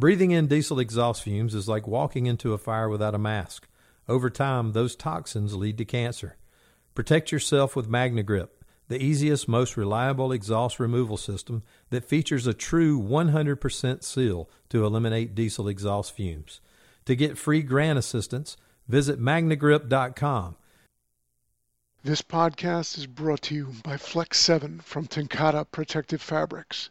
Breathing in diesel exhaust fumes is like walking into a fire without a mask. Over time, those toxins lead to cancer. Protect yourself with MagneGrip, the easiest, most reliable exhaust removal system that features a true 100% seal to eliminate diesel exhaust fumes. To get free grant assistance, visit magnegrip.com. This podcast is brought to you by Flex 7 from TenCate Protective Fabrics.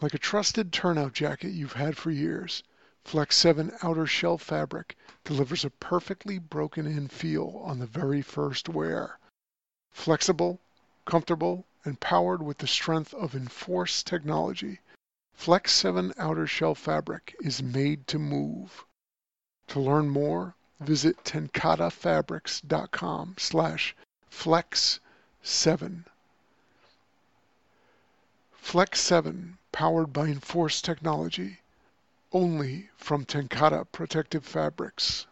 Like a trusted turnout jacket you've had for years, Flex 7 outer shell fabric delivers a perfectly broken in feel on the very first wear. Flexible, comfortable, and powered with the strength of Enforce technology, Flex 7 outer shell fabric is made to move. To learn more, visit tencatefabrics.com slash flex 7. Flex 7, powered by Enforce technology, only from TenCate Protective Fabrics.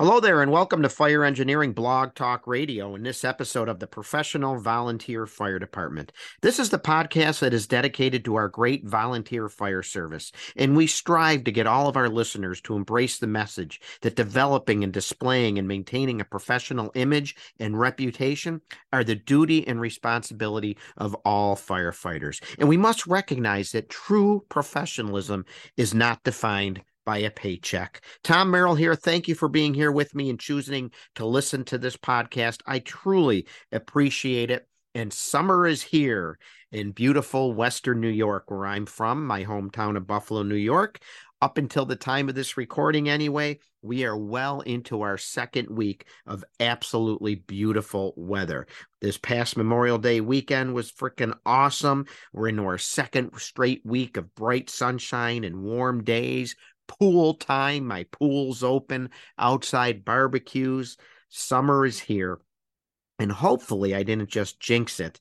Hello there, and welcome to Fire Engineering Blog Talk Radio in this episode of the Professional Volunteer Fire Department. This is the podcast that is dedicated to our great volunteer fire service, and we strive to get all of our listeners to embrace the message that developing and displaying and maintaining a professional image and reputation are the duty and responsibility of all firefighters. And we must recognize that true professionalism is not defined by a paycheck. Tom Merrill here. Thank you for being here with me and choosing to listen to this podcast. I truly appreciate it. And summer is here in beautiful Western New York, where I'm from, my hometown of Buffalo, New York. Up until the time of this recording, anyway, we are well into our second week of absolutely beautiful weather. This past Memorial Day weekend was freaking awesome. We're into our second straight week of bright sunshine and warm days pool time. My pool's open, outside barbecues. Summer is here. And hopefully, I didn't just jinx it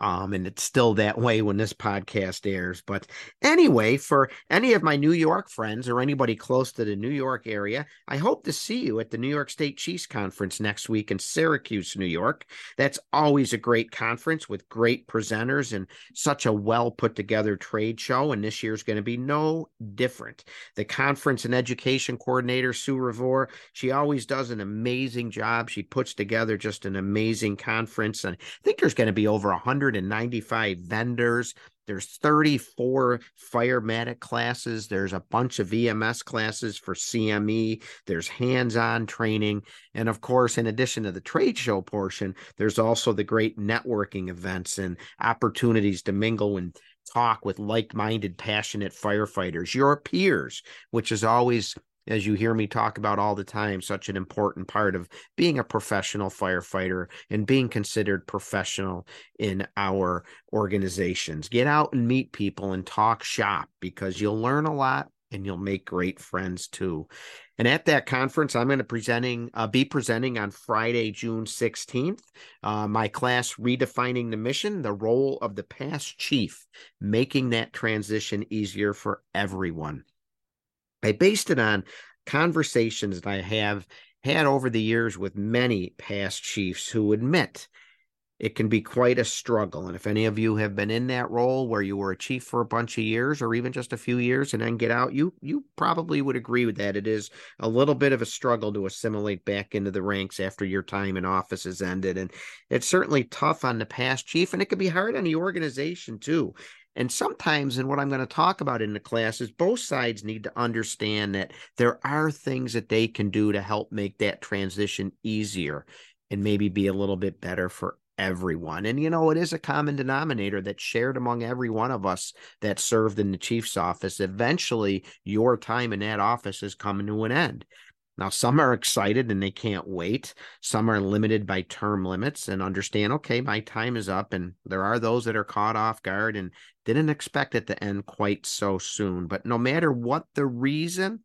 um, and it's still that way when this podcast airs. But anyway, for any of my New York friends or anybody close to the New York area, I hope to see you at the New York State Chiefs Conference next week in Syracuse, New York. That's always a great conference with great presenters and such a well put together trade show. And this year is going to be no different. The conference and education coordinator, Sue Revor, she always does an amazing job. She puts together just an amazing conference. And I think there's going to be over a hundred 195 vendors. There's 34 firematic classes. There's a bunch of EMS classes for CME. There's hands on training. And of course, in addition to the trade show portion, there's also the great networking events and opportunities to mingle and talk with like minded, passionate firefighters, your peers, which is always as you hear me talk about all the time, such an important part of being a professional firefighter and being considered professional in our organizations. Get out and meet people and talk shop because you'll learn a lot and you'll make great friends too. And at that conference, I'm going to presenting uh, be presenting on Friday, June 16th. Uh, my class, redefining the mission, the role of the past chief, making that transition easier for everyone. I based it on conversations that I have had over the years with many past chiefs who admit it can be quite a struggle. And if any of you have been in that role where you were a chief for a bunch of years or even just a few years and then get out, you you probably would agree with that. It is a little bit of a struggle to assimilate back into the ranks after your time in office has ended. And it's certainly tough on the past chief, and it can be hard on the organization too. And sometimes, and what I'm going to talk about in the class is both sides need to understand that there are things that they can do to help make that transition easier and maybe be a little bit better for everyone. And, you know, it is a common denominator that's shared among every one of us that served in the chief's office. Eventually, your time in that office is coming to an end. Now, some are excited and they can't wait. Some are limited by term limits and understand, okay, my time is up. And there are those that are caught off guard and didn't expect it to end quite so soon. But no matter what the reason,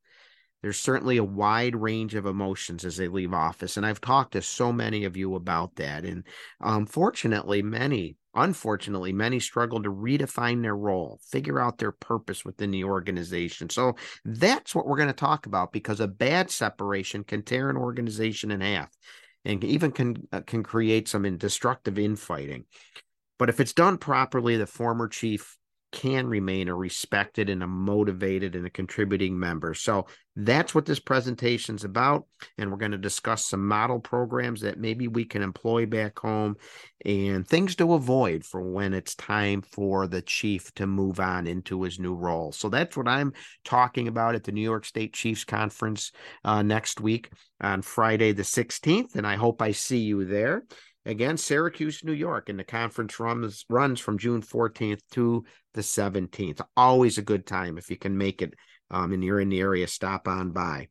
there's certainly a wide range of emotions as they leave office. And I've talked to so many of you about that. And unfortunately, um, many Unfortunately, many struggle to redefine their role, figure out their purpose within the organization. So that's what we're going to talk about because a bad separation can tear an organization in half. and even can uh, can create some destructive infighting. But if it's done properly, the former chief can remain a respected and a motivated and a contributing member. So that's what this presentation is about. And we're going to discuss some model programs that maybe we can employ back home and things to avoid for when it's time for the chief to move on into his new role. So that's what I'm talking about at the New York State Chiefs Conference uh, next week on Friday, the 16th. And I hope I see you there again syracuse new york and the conference runs runs from june 14th to the 17th always a good time if you can make it um, and you're in the area stop on by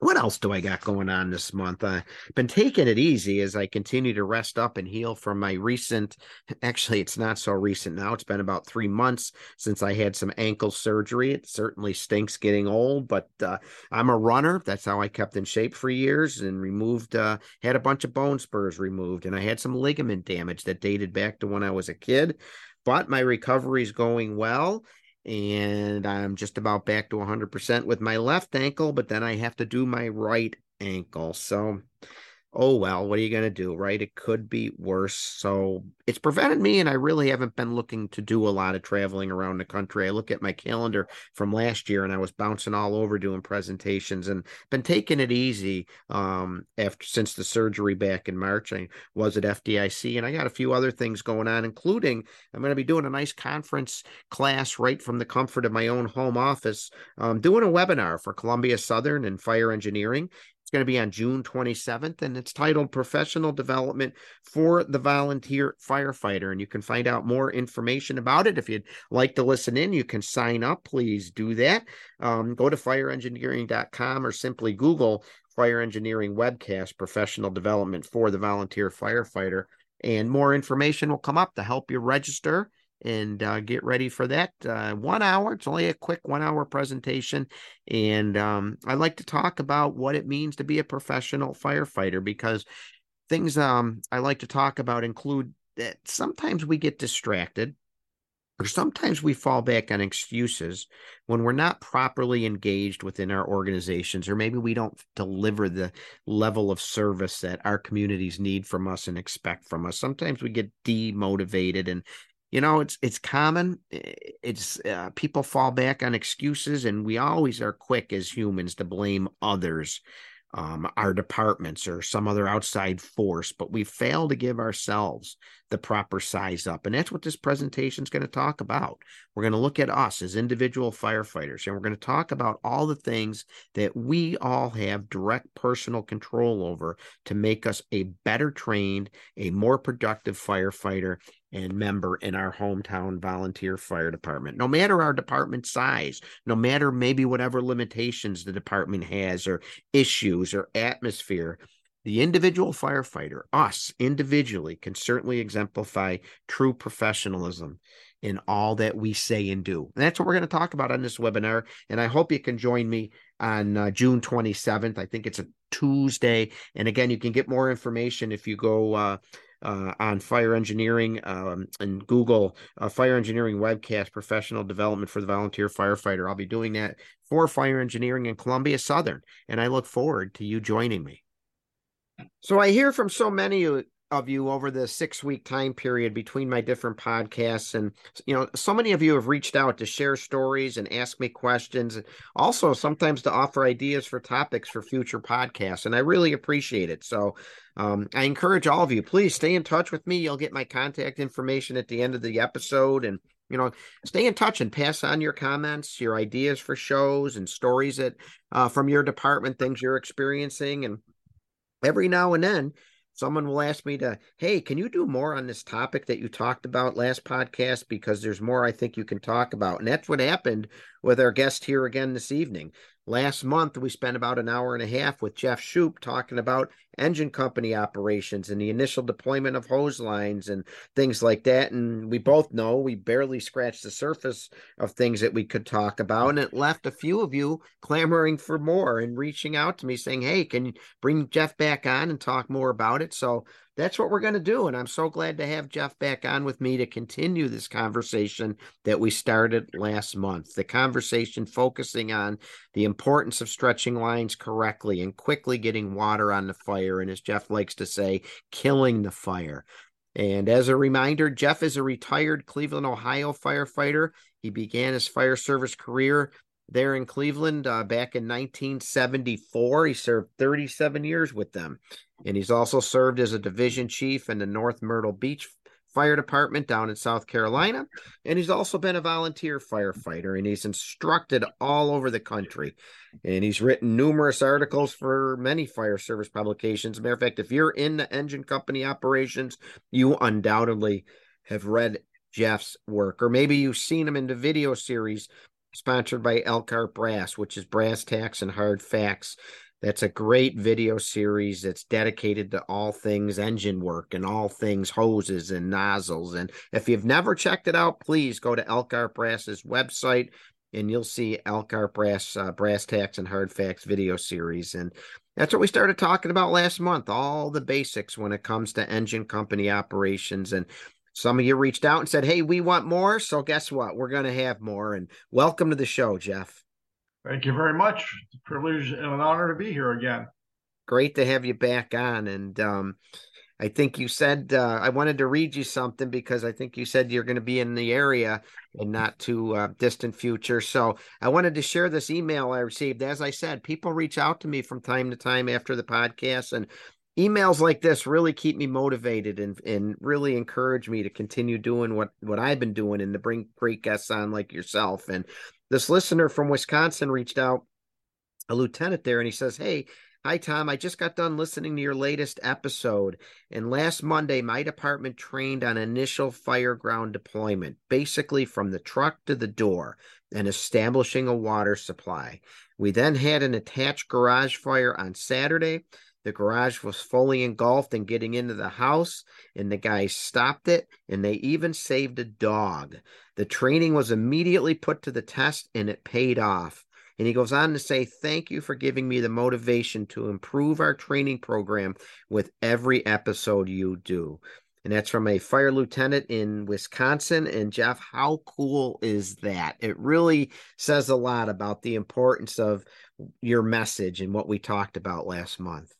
what else do I got going on this month? I've been taking it easy as I continue to rest up and heal from my recent, actually, it's not so recent now. It's been about three months since I had some ankle surgery. It certainly stinks getting old, but uh, I'm a runner. That's how I kept in shape for years and removed, uh, had a bunch of bone spurs removed, and I had some ligament damage that dated back to when I was a kid. But my recovery is going well and I'm just about back to 100% with my left ankle, but then I have to do my right ankle. So oh well, what are you going to do, right? It could be worse. So it's prevented me, and I really haven't been looking to do a lot of traveling around the country. I look at my calendar from last year, and I was bouncing all over doing presentations and been taking it easy um, after since the surgery back in March. I was at FDIC, and I got a few other things going on, including I'm going to be doing a nice conference class right from the comfort of my own home office, um, doing a webinar for Columbia Southern and fire engineering. It's going to be on June 27th, and it's titled Professional Development for the Volunteer Firefighter. And you can find out more information about it. If you'd like to listen in, you can sign up. Please do that. Um, go to fireengineering.com or simply Google Fire Engineering Webcast Professional Development for the Volunteer Firefighter. And more information will come up to help you register and uh, get ready for that. Uh, one hour, it's only a quick one hour presentation. And um, I like to talk about what it means to be a professional firefighter because things um, I like to talk about include that sometimes we get distracted. Or sometimes we fall back on excuses when we're not properly engaged within our organizations, or maybe we don't deliver the level of service that our communities need from us and expect from us. Sometimes we get demotivated and you know it's it's common it's uh, people fall back on excuses and we always are quick as humans to blame others um, our departments or some other outside force but we fail to give ourselves the proper size up and that's what this presentation is going to talk about we're going to look at us as individual firefighters and we're going to talk about all the things that we all have direct personal control over to make us a better trained a more productive firefighter and member in our hometown volunteer fire department. No matter our department size, no matter maybe whatever limitations the department has or issues or atmosphere, the individual firefighter, us individually, can certainly exemplify true professionalism in all that we say and do. And that's what we're going to talk about on this webinar. And I hope you can join me on uh, June 27th. I think it's a Tuesday. And again, you can get more information if you go uh, uh, on fire engineering um, and Google uh, fire engineering webcast professional development for the volunteer firefighter. I'll be doing that for fire engineering in Columbia Southern, and I look forward to you joining me. So I hear from so many of you over the six week time period between my different podcasts and you know so many of you have reached out to share stories and ask me questions and also sometimes to offer ideas for topics for future podcasts and i really appreciate it. So um, i encourage all of you please stay in touch with me. You'll get my contact information at the end of the episode and you know stay in touch and pass on your comments your ideas for shows and stories that uh, from your department things you're experiencing and every now and then someone will ask me to, hey, can you do more on this topic that you talked about last podcast? Because there's more I think you can talk about. And that's what happened with our guest here again this evening. Last month, we spent about an hour and a half with Jeff Shupe talking about engine company operations and the initial deployment of hose lines and things like that. And we both know we barely scratched the surface of things that we could talk about. And it left a few of you clamoring for more and reaching out to me saying, hey, can you bring Jeff back on and talk more about it? So that's what we're going to do. And I'm so glad to have Jeff back on with me to continue this conversation that we started last month. The conversation focusing on the importance of stretching lines correctly and quickly getting water on the fire. And as Jeff likes to say, killing the fire. And as a reminder, Jeff is a retired Cleveland, Ohio firefighter. He began his fire service career there in Cleveland uh, back in 1974. He served 37 years with them. And he's also served as a division chief in the North Myrtle Beach Fire Department down in South Carolina. And he's also been a volunteer firefighter and he's instructed all over the country. And he's written numerous articles for many fire service publications. Matter of fact, if you're in the engine company operations, you undoubtedly have read Jeff's work, or maybe you've seen him in the video series sponsored by Elkhart Brass, which is brass tacks and hard facts. That's a great video series that's dedicated to all things engine work and all things hoses and nozzles. And if you've never checked it out, please go to Elkhart Brass's website and you'll see Elkhart Brass uh, Brass Tacks and Hard Facts video series. And that's what we started talking about last month. All the basics when it comes to engine company operations. And some of you reached out and said, Hey, we want more. So guess what? We're going to have more. And welcome to the show, Jeff. Thank you very much. It's a privilege and an honor to be here again. Great to have you back on. And um, I think you said uh, I wanted to read you something because I think you said you're going to be in the area in not too uh, distant future. So I wanted to share this email I received. As I said, people reach out to me from time to time after the podcast, and emails like this really keep me motivated and and really encourage me to continue doing what what I've been doing and to bring great guests on like yourself. And this listener from Wisconsin reached out, a lieutenant there, and he says, "Hey." Hi, Tom. I just got done listening to your latest episode. And last Monday, my department trained on initial fire ground deployment, basically from the truck to the door and establishing a water supply. We then had an attached garage fire on Saturday the garage was fully engulfed and getting into the house, and the guys stopped it, and they even saved a dog. The training was immediately put to the test, and it paid off. And he goes on to say, Thank you for giving me the motivation to improve our training program with every episode you do. And that's from a fire lieutenant in Wisconsin. And Jeff, how cool is that? It really says a lot about the importance of your message and what we talked about last month.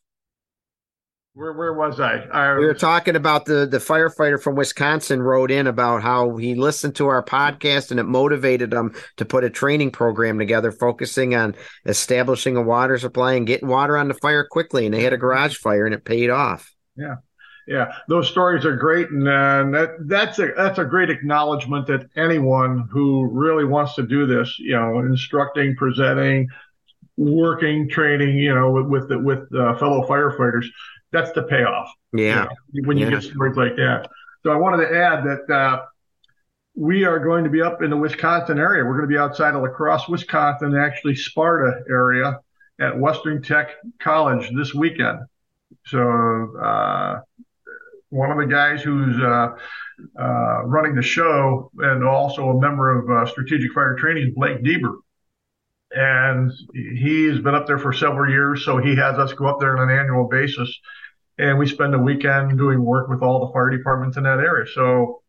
Where where was I? I we were talking about the the firefighter from Wisconsin wrote in about how he listened to our podcast and it motivated him to put a training program together focusing on establishing a water supply and getting water on the fire quickly. And they had a garage fire and it paid off. Yeah. Yeah, those stories are great, and uh, that that's a that's a great acknowledgement that anyone who really wants to do this, you know, instructing, presenting, working, training, you know, with with, with uh, fellow firefighters, that's the payoff. Yeah. You know, when you yeah. get stories like that. So I wanted to add that uh, we are going to be up in the Wisconsin area. We're going to be outside of La Crosse, Wisconsin, actually Sparta area at Western Tech College this weekend. So uh, one of the guys who's uh, uh running the show and also a member of uh, Strategic Fire Training is Blake Deeber and he's been up there for several years. So he has us go up there on an annual basis, and we spend a weekend doing work with all the fire departments in that area. So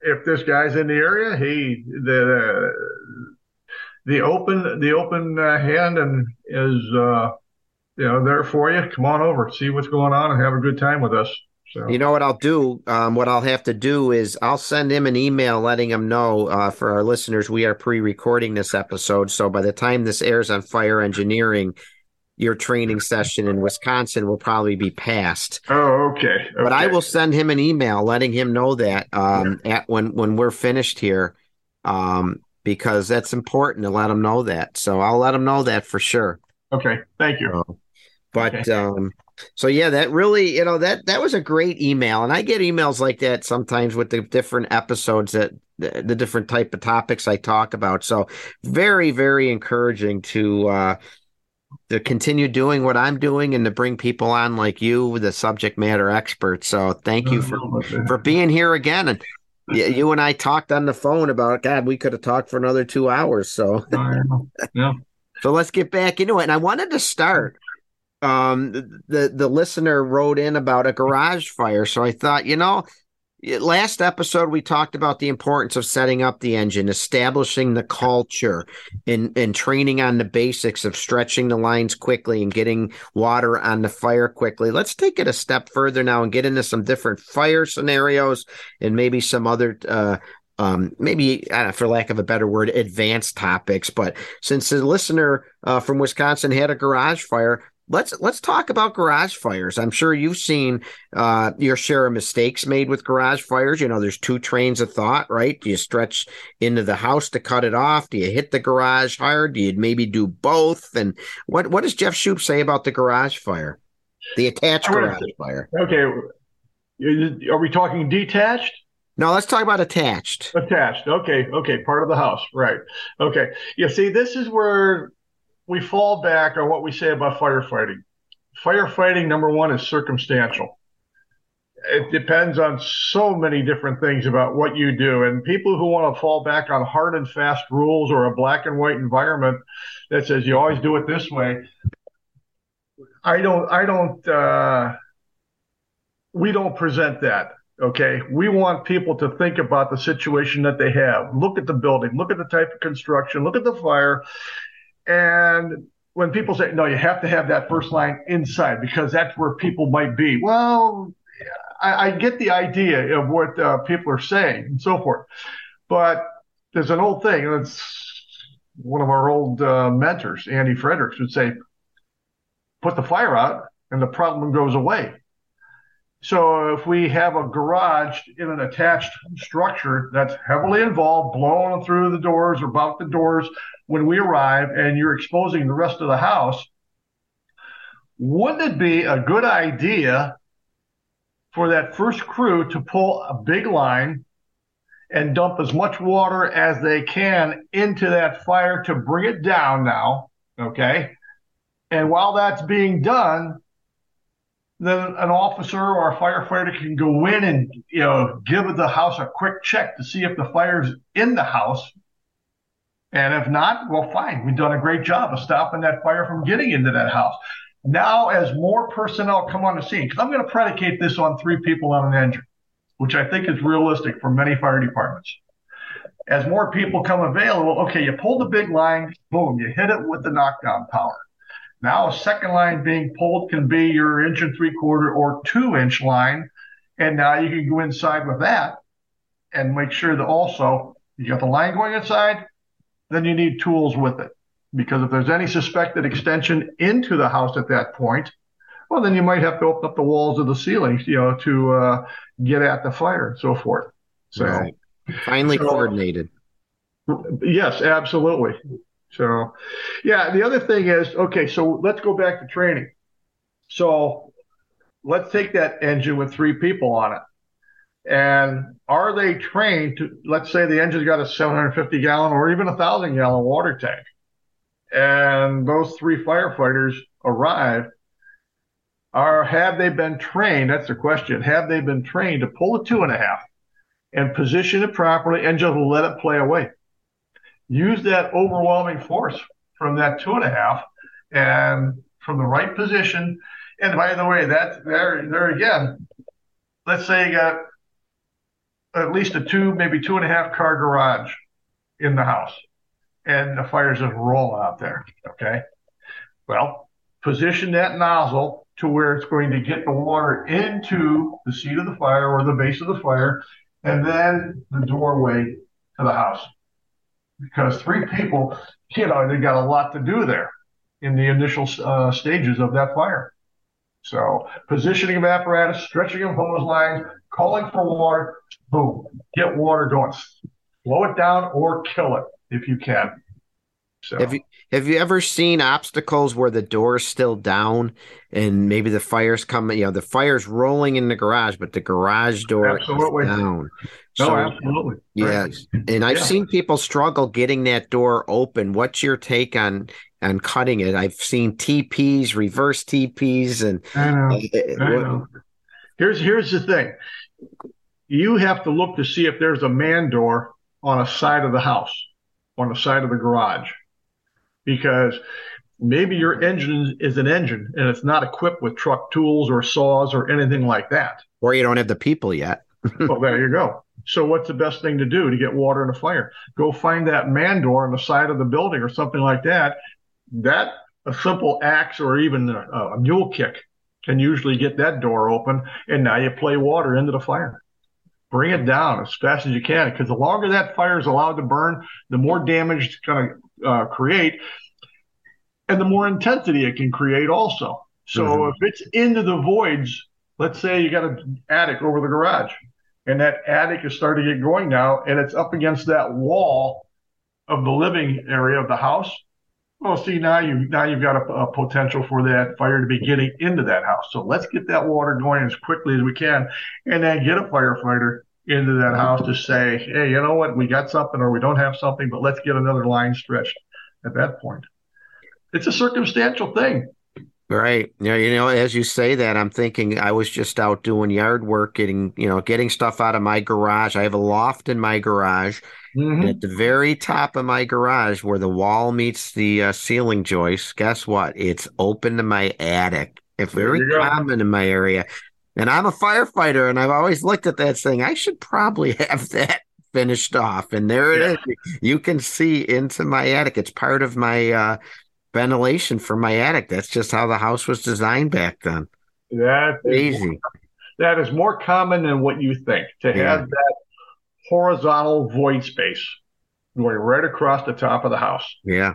if this guy's in the area, he the the open the open uh, hand and is uh, you know there for you. Come on over, see what's going on, and have a good time with us. So. You know what I'll do? Um, what I'll have to do is I'll send him an email letting him know uh, for our listeners we are pre-recording this episode. So by the time this airs on Fire Engineering, your training session in Wisconsin will probably be past. Oh, okay. okay. But I will send him an email letting him know that um, yeah. at when when we're finished here, um, because that's important to let him know that. So I'll let him know that for sure. Okay. Thank you. So, but okay. um, so yeah, that really, you know, that that was a great email, and I get emails like that sometimes with the different episodes that the, the different type of topics I talk about. So very, very encouraging to uh, to continue doing what I'm doing and to bring people on like you, the subject matter experts. So thank you for for being here again. And you and I talked on the phone about God, we could have talked for another two hours. So yeah. so let's get back into it. And I wanted to start um, the the listener wrote in about a garage fire, so I thought, you know, last episode we talked about the importance of setting up the engine establishing the culture and and training on the basics of stretching the lines quickly and getting water on the fire quickly let's take it a step further now and get into some different fire scenarios and maybe some other uh, um, maybe for lack of a better word, advanced topics. But since the listener uh, from Wisconsin had a garage fire, let's let's talk about garage fires. I'm sure you've seen uh, your share of mistakes made with garage fires. You know, there's two trains of thought, right? Do you stretch into the house to cut it off? Do you hit the garage hard? Do you maybe do both? And what what does Jeff Shupe say about the garage fire, the attached garage fire? Okay, are we talking detached? No, let's talk about attached. Attached. Okay. Okay. Part of the house. Right. Okay. You see, this is where we fall back on what we say about firefighting. Firefighting, number one, is circumstantial. It depends on so many different things about what you do. And people who want to fall back on hard and fast rules or a black and white environment that says you always do it this way, I don't, I don't, uh, we don't present that. Okay. We want people to think about the situation that they have. Look at the building, look at the type of construction, look at the fire, and when people say, no, you have to have that first line inside because that's where people might be. Well, I, I get the idea of what uh, people are saying and so forth. But there's an old thing, and it's one of our old uh, mentors, Andy Fredericks, would say, put the fire out and the problem goes away. So if we have a garage in an attached structure that's heavily involved, blowing through the doors or about the doors when we arrive, and you're exposing the rest of the house, wouldn't it be a good idea for that first crew to pull a big line and dump as much water as they can into that fire to bring it down now? Okay. And while that's being done, then an officer or a firefighter can go in and you know give the house a quick check to see if the fire's in the house. And if not well fine. We've done a great job of stopping that fire from getting into that house. Now as more personnel come on the scene because i'm going to predicate this on three people on an engine which i think is realistic for many fire departments. As more people come available okay you pull the big line boom you hit it with the knockdown power now a second line being pulled can be your inch and three quarter or two inch line. And now you can go inside with that and make sure that also you got the line going inside, then you need tools with it. Because if there's any suspected extension into the house at that point, well, then you might have to open up the walls of the ceilings, you know, to uh, get at the fire and so forth. So right. finely so, coordinated. Yes, absolutely. So, yeah, the other thing is okay, so let's go back to training. So, let's take that engine with three people on it. And are they trained to, let's say the engine's got a 750 gallon or even a thousand gallon water tank. And those three firefighters arrive. Are, have they been trained? That's the question. Have they been trained to pull a two and a half and position it properly and just let it play away? Use that overwhelming force from that two and a half and from the right position. And by the way, that there, there again, let's say you got at least a two, maybe two and a half car garage in the house and the fire's just roll out there. Okay. Well, position that nozzle to where it's going to get the water into the seat of the fire or the base of the fire and then the doorway to the house because three people, you know, they got a lot to do there in the initial uh, stages of that fire. So positioning of apparatus, stretching of hose lines, calling for water, boom, get water going. Slow it down or kill it if you can. So. Have you have you ever seen obstacles where the door's still down and maybe the fire's coming? You know, the fire's rolling in the garage, but the garage door absolutely. is down. So, no, absolutely. Yes, right. and I've yeah. seen people struggle getting that door open. What's your take on on cutting it? I've seen TPs, reverse TPs, and I know. Uh, I know. here's here's the thing: you have to look to see if there's a man door on a side of the house, on the side of the garage because maybe your engine is an engine and it's not equipped with truck tools or saws or anything like that. Or you don't have the people yet. well, there you go. So what's the best thing to do to get water in a fire? Go find that man door on the side of the building or something like that. That a simple axe or even a, a mule kick can usually get that door open, and now you play water into the fire. Bring it down as fast as you can, because the longer that fire is allowed to burn, the more damage it's going to uh, create, and the more intensity it can create also. So mm-hmm. if it's into the voids, let's say you got an attic over the garage, and that attic is starting to get going now, and it's up against that wall of the living area of the house. Well, see now you now you've got a, a, potential for that fire to be getting into that house. So let's get that water going as quickly as we can, and then get a firefighter into that house to say, hey, you know what, we got something or we don't have something, but let's get another line stretched at that point. It's a circumstantial thing. Right. Yeah. You know, as you say that, I'm thinking I was just out doing yard work, getting, you know, getting stuff out of my garage. I have a loft in my garage. Mm-hmm. at the very top of my garage, where the wall meets the uh, ceiling joist, guess what? It's open to my attic. It's very common in my area. And I'm a firefighter, and I've always looked at that thing. I should probably have that finished off. And there it yeah. is. You can see into my attic. It's part of my uh, ventilation for my attic. That's just how the house was designed back then. That easy. That is more common than what you think to yeah. have that horizontal void space going right across the top of the house. Yeah.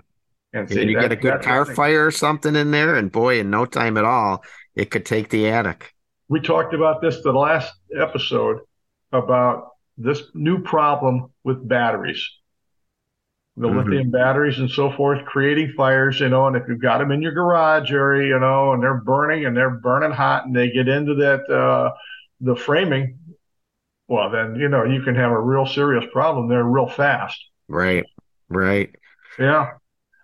And, see, and you that, get a good car fire or something in there, and boy, in no time at all, it could take the attic. We talked about this the last episode about this new problem with batteries the mm-hmm. lithium batteries and so forth, creating fires, you know, and if you've got them in your garage area, you know, and they're burning and they're burning hot and they get into that, uh, the framing, well, then, you know, you can have a real serious problem there real fast. Right. Right. Yeah.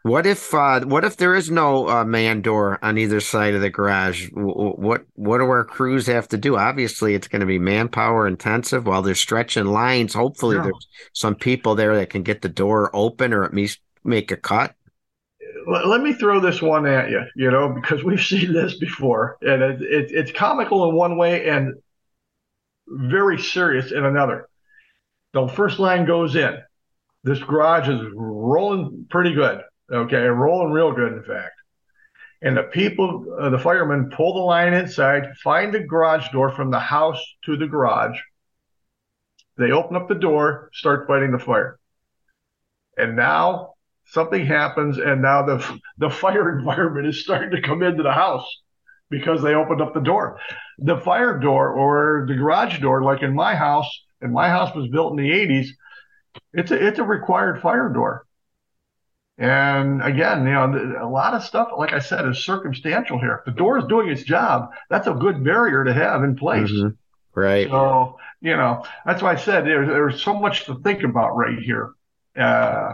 What if uh, what if there is no uh, man door on either side of the garage? What what do our crews have to do? Obviously, it's going to be manpower intensive while they're stretching lines. Hopefully, there's some people there that can get the door open or at least make a cut. Let me throw this one at you, you know, because we've seen this before, and it, it, it's comical in one way and very serious in another. The first line goes in. This garage is rolling pretty good Okay, rolling real good, in fact. And the people, uh, the firemen pull the line inside, find the garage door from the house to the garage. They open up the door, start fighting the fire. And now something happens, and now the the fire environment is starting to come into the house because they opened up the door. The fire door or the garage door, like in my house, and my house was built in the 80s, it's a it's a required fire door. And again, you know, a lot of stuff, like I said, is circumstantial here. If the door is doing its job, that's a good barrier to have in place. Mm-hmm. Right. So, you know, that's why I said there's, there's so much to think about right here. Uh,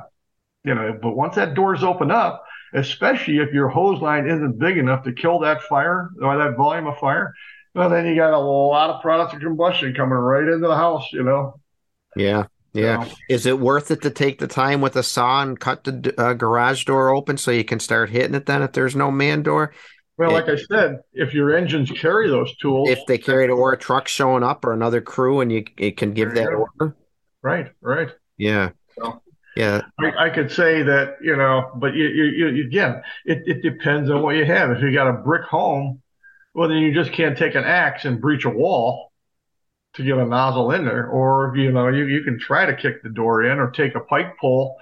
you know, but once that door's open up, especially if your hose line isn't big enough to kill that fire or that volume of fire, well, then you got a lot of products of combustion coming right into the house, you know? Yeah. Yeah. Is it worth it to take the time with a saw and cut the uh, garage door open so you can start hitting it then if there's no man door? Well, like I said, if your engines carry those tools, if they carry it or a truck showing up or another crew and you it can give that order. Right, right. Yeah. So, yeah. I, I, could say that, you know, but you, you, you, again, it, it depends on what you have. If you got a brick home, well, then you just can't take an axe and breach a wall to get a nozzle in there, or you know, you, you can try to kick the door in or take a pike pole,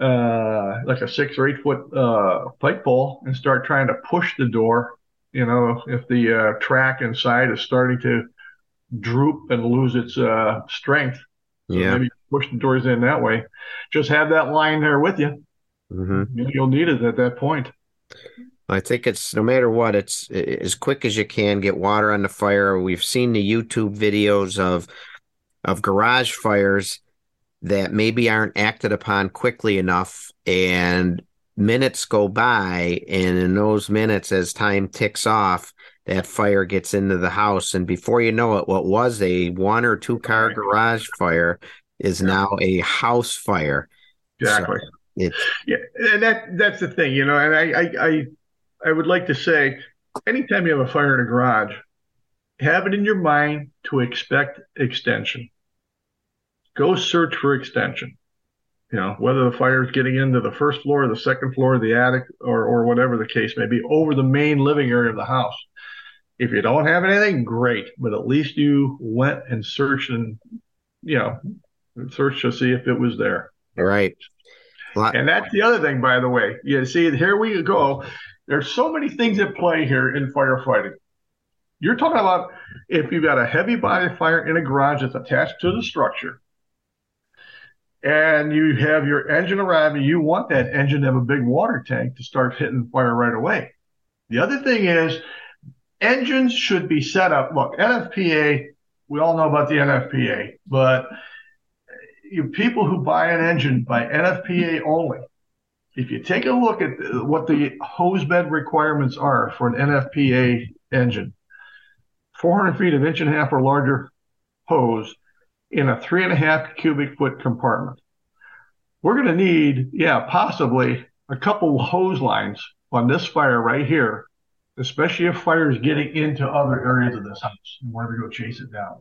uh, like a six or eight foot uh, pike pole, and start trying to push the door. You know, if the uh, track inside is starting to droop and lose its uh, strength, yeah, maybe push the doors in that way. Just have that line there with you. Mm-hmm. You'll need it at that point. I think it's no matter what, it's as quick as you can get water on the fire. We've seen the YouTube videos of of garage fires that maybe aren't acted upon quickly enough and minutes go by and in those minutes as time ticks off that fire gets into the house and before you know it what was a one or two car garage fire is now a house fire exactly so It's Yeah, and that that's the thing, you know. And I I I, I would like to say, anytime you have a fire in a garage, have it in your mind to expect extension. Go search for extension. You know, whether the fire is getting into the first floor, the second floor, the attic, or or whatever the case may be, over the main living area of the house. If you don't have anything, great, but at least you went and searched and you know searched to see if it was there. right. Lot- And that's the other thing, by the way. You see, here we go. There's so many things at play here in firefighting. You're talking about if you've got a heavy body fire in a garage that's attached to the structure, and you have your engine arriving, you want that engine to have a big water tank to start hitting fire right away. The other thing is, engines should be set up. Look, NFPA, we all know about the NFPA, but you people who buy an engine by NFPA only, if you take a look at what the hose bed requirements are for an NFPA engine, 400 feet of inch and a half or larger hose in a three and a half cubic foot compartment. We're going to need, yeah, possibly a couple hose lines on this fire right here, especially if fire is getting into other areas of this house and we're going to go chase it down.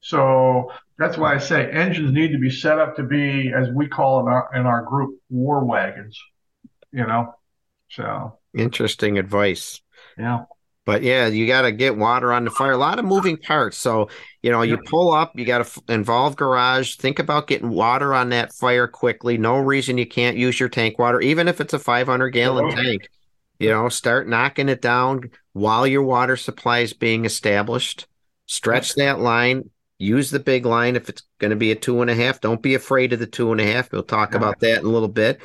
So that's why I say engines need to be set up to be, as we call in our in our group, war wagons. You know, so Interesting advice. yeah, But yeah, you got to get water on the fire. A lot of moving parts. So, you know, you pull up, you got to f- involve garage. Think about getting water on that fire quickly. No reason you can't use your tank water, even if it's a 500 gallon Okay. tank. You know, start knocking it down while your water supply is being established. Stretch that line. Use the big line if it's going to be a two and a half. Don't be afraid of the two and a half. We'll talk Yeah. about that in a little bit.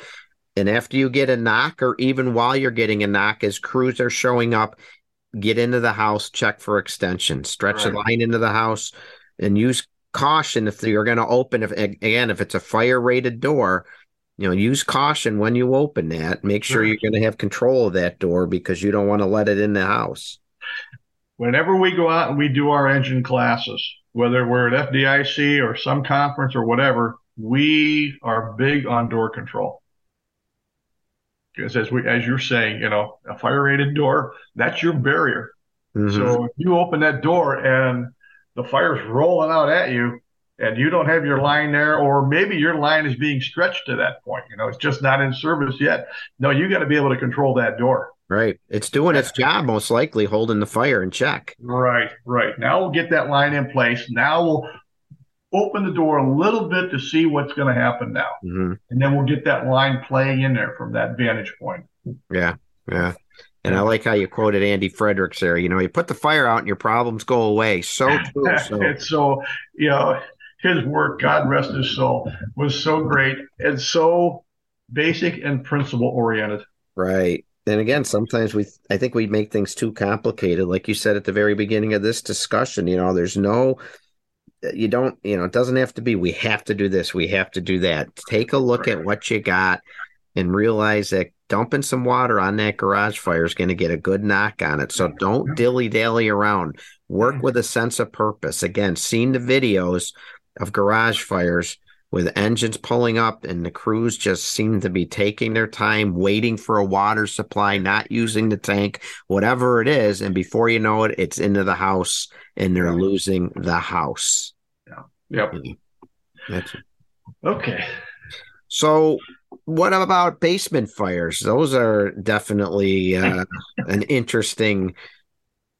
And after you get a knock, or even while you're getting a knock, as crews are showing up, get into the house, check for extension, stretch the line into the house, and use caution if you're going to open. If again, if it's a fire rated door, you know, use caution when you open that. Make sure Right. you're going to have control of that door because you don't want to let it in the house. whenever we go out and we do our engine classes, whether we're at FDIC or some conference or whatever, we are big on door control. Because as we, as you're saying, you know, a fire rated door, that's your barrier. Mhm. So if you open that door and the fire's rolling out at you and you don't have your line there, or maybe your line is being stretched to that point, you know, it's just not in service yet. No, you got to be able to control that door. Right. It's doing its job, most likely, holding the fire in check. Right, right. Now we'll get that line in place. Now we'll open the door a little bit to see what's going to happen now. Mhm. And then we'll get that line playing in there from that vantage point. Yeah, yeah. And I like how you quoted Andy Fredericks there. You know, you put the fire out and your problems go away. So true. So it's so, you know, his work, God rest his soul, was so great and so basic and principle oriented. Right. And again, sometimes we, I think we make things too complicated. Like you said at the very beginning of this discussion, you know, there's no, you don't, you know, it doesn't have to be, we have to do this, we have to do that. Take a look at what you got and realize that dumping some water on that garage fire is going to get a good knock on it. So don't dilly dally around. Work with a sense of purpose. Again, seeing the videos of garage fires with engines pulling up and the crews just seem to be taking their time waiting for a water supply not using the tank whatever it is. And before you know it it's into the house and they're losing the house. Yeah. Yep. That's- Okay. so what about basement fires? Those are definitely uh, an interesting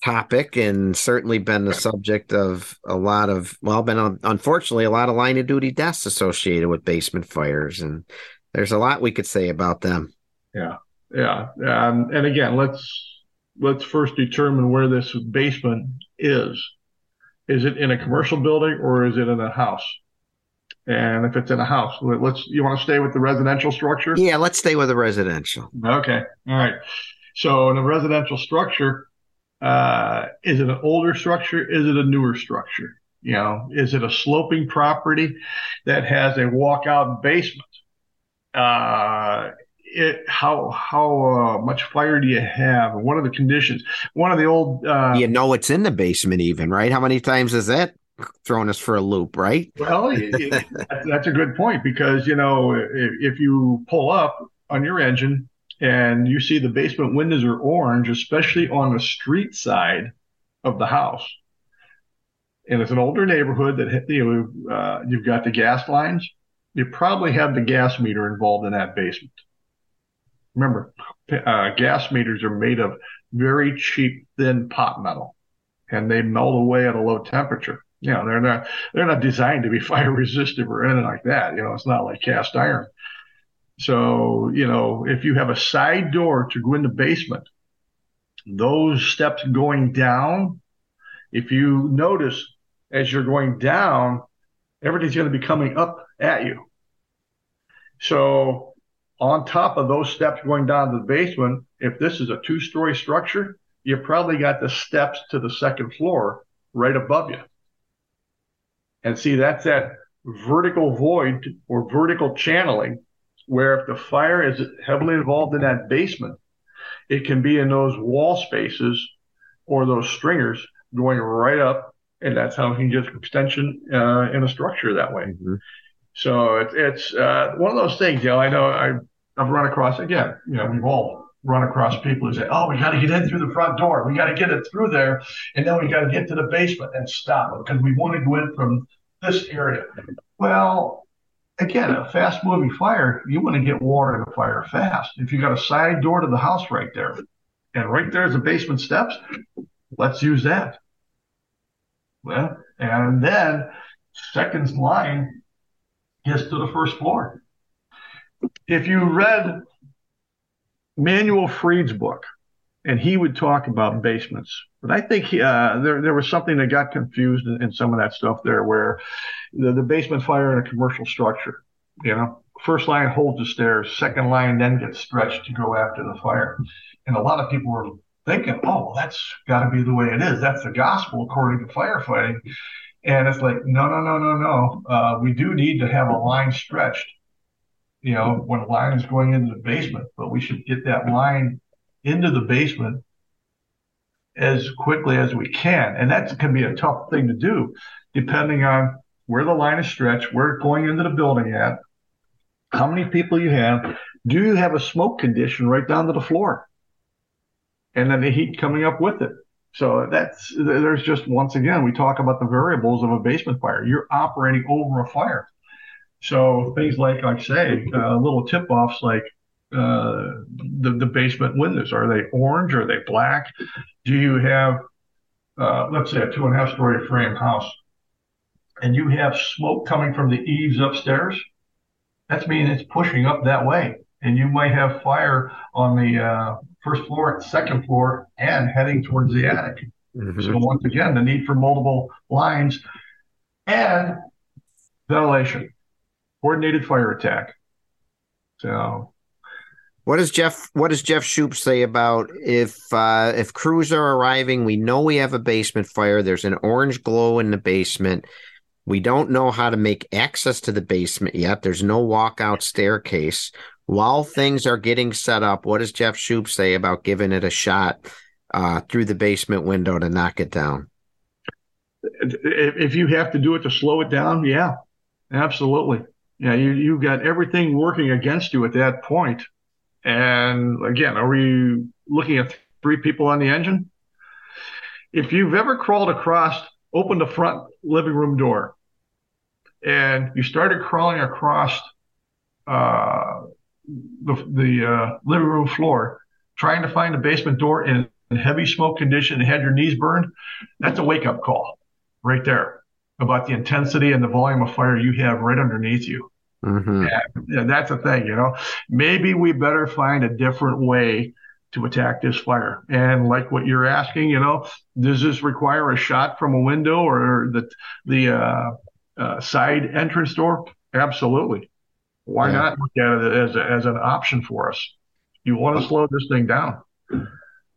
topic and certainly been the subject of a lot of well been un- unfortunately a lot of line of duty deaths associated with basement fires and there's a lot we could say about them Yeah. Um, and again, let's let's first determine where this basement is. Is it in a commercial building or is it in a house? And if it's in a house, let's you want to stay with the residential structure? yeah let's stay with the residential Okay. All right. So in a residential structure, uh, is it an older structure? Is it a newer structure? You know, is it a sloping property that has a walkout basement? Uh, it, how how uh, much fire do you have? And what are the conditions? One of the old uh, you know it's in the basement even right how many times is that thrown us for a loop, right? Well, that's a good point because you know if, if you pull up on your engine and you see the basement windows are orange, especially on the street side of the house, and it's an older neighborhood that you know, uh, you've got the gas lines, you probably have the gas meter involved in that basement. Remember, uh, gas meters are made of very cheap, thin pot metal, and they melt away at a low temperature. You know, they're not they're not designed to be fire resistant or anything like that. You know, it's not like cast iron. So, you know, if you have a side door to go in the basement, those steps going down, if you notice as you're going down, everything's going to be coming up at you. So, on top of those steps going down to the basement, if this is a two story structure, you probably got the steps to the second floor right above you. And see, that's that vertical void or vertical channeling where if the fire is heavily involved in that basement, it can be in those wall spaces or those stringers going right up, and that's how you can get extension uh, in a structure that way. Mm-hmm. So it's it's uh, one of those things. You know, I know I, I've run across again. You know, we've all run across people who say, "Oh, we got to get in through the front door. We got to get it through there, and then we got to get to the basement and stop because we want to go in from this area." Well, again, a fast moving fire, you want to get water in the fire fast. If you got a side door to the house right there, and right there's the basement steps, let's use that. Well, and then second line gets to the first floor. If you read Manuel Fried's book, and he would talk about basements. But I think he, uh, there there was something that got confused in, in, some of that stuff there, where the, the basement fire in a commercial structure, you know, first line holds the stairs, second line then gets stretched to go after the fire, and a lot of people were thinking, oh, that's got to be the way it is. That's the gospel according to firefighting, and it's like, no, no, no, no, no. Uh, we do need to have a line stretched. You know, when a line is going into the basement, but we should get that line into the basement as quickly as we can. And that can be a tough thing to do depending on where the line is stretched, where it's going into the building at, how many people you have. Do you have a smoke condition right down to the floor? And then the heat coming up with it. So that's, there's just, once again, we talk about the variables of a basement fire. You're operating over a fire. So things like, like say, uh, little tip offs like uh, the, the basement windows? Are they orange? Are they black? Do you have, uh, let's say, a two and a half story frame house, and you have smoke coming from the eaves upstairs? That's mean it's pushing up that way, and you might have fire on the uh, first floor, second floor, and heading towards the attic. Mm-hmm. So once again, the need for multiple lines and ventilation, coordinated fire attack. So what does Jeff What does Jeff Shupe say about if uh, if crews are arriving? We know we have a basement fire. There's an orange glow in the basement. We don't know how to make access to the basement yet. There's no walkout staircase. While things are getting set up, what does Jeff Shupe say about giving it a shot uh, through the basement window to knock it down? If you have to do it to slow it down, yeah, absolutely. Yeah, you you've got everything working against you at that point and again, are we looking at three people on the engine? If you've ever crawled across, opened the front living room door, and you started crawling across uh, the, the uh, living room floor, trying to find the basement door in, in heavy smoke condition and had your knees burned, that's a wake up call right there about the intensity and the volume of fire you have right underneath you. Mm-hmm. Yeah, that's the thing, you know. Maybe we better find a different way to attack this fire. And like what you're asking, you know, does this require a shot from a window or the the uh, uh, side entrance door? Absolutely. Why yeah. not look at it as a, as an option for us? You want to slow this thing down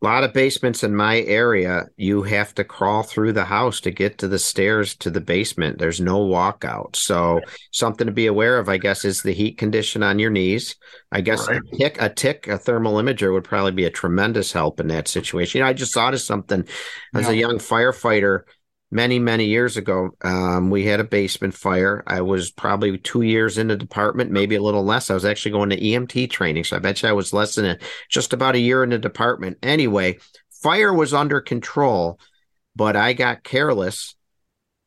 a lot of basements in my area, you have to crawl through the house to get to the stairs to the basement. There's no walkout. So something to be aware of, I guess, is the heat condition on your knees. I guess right. a tick, a tick, a thermal imager would probably be a tremendous help in that situation. You know, I just thought of something as yeah. a young firefighter. Many many years ago um, we had a basement fire. I was probably two years in the department maybe a little less. I was actually going to emt training so i bet you i was less than a, just about a year in the department. Anyway fire was under control but i got careless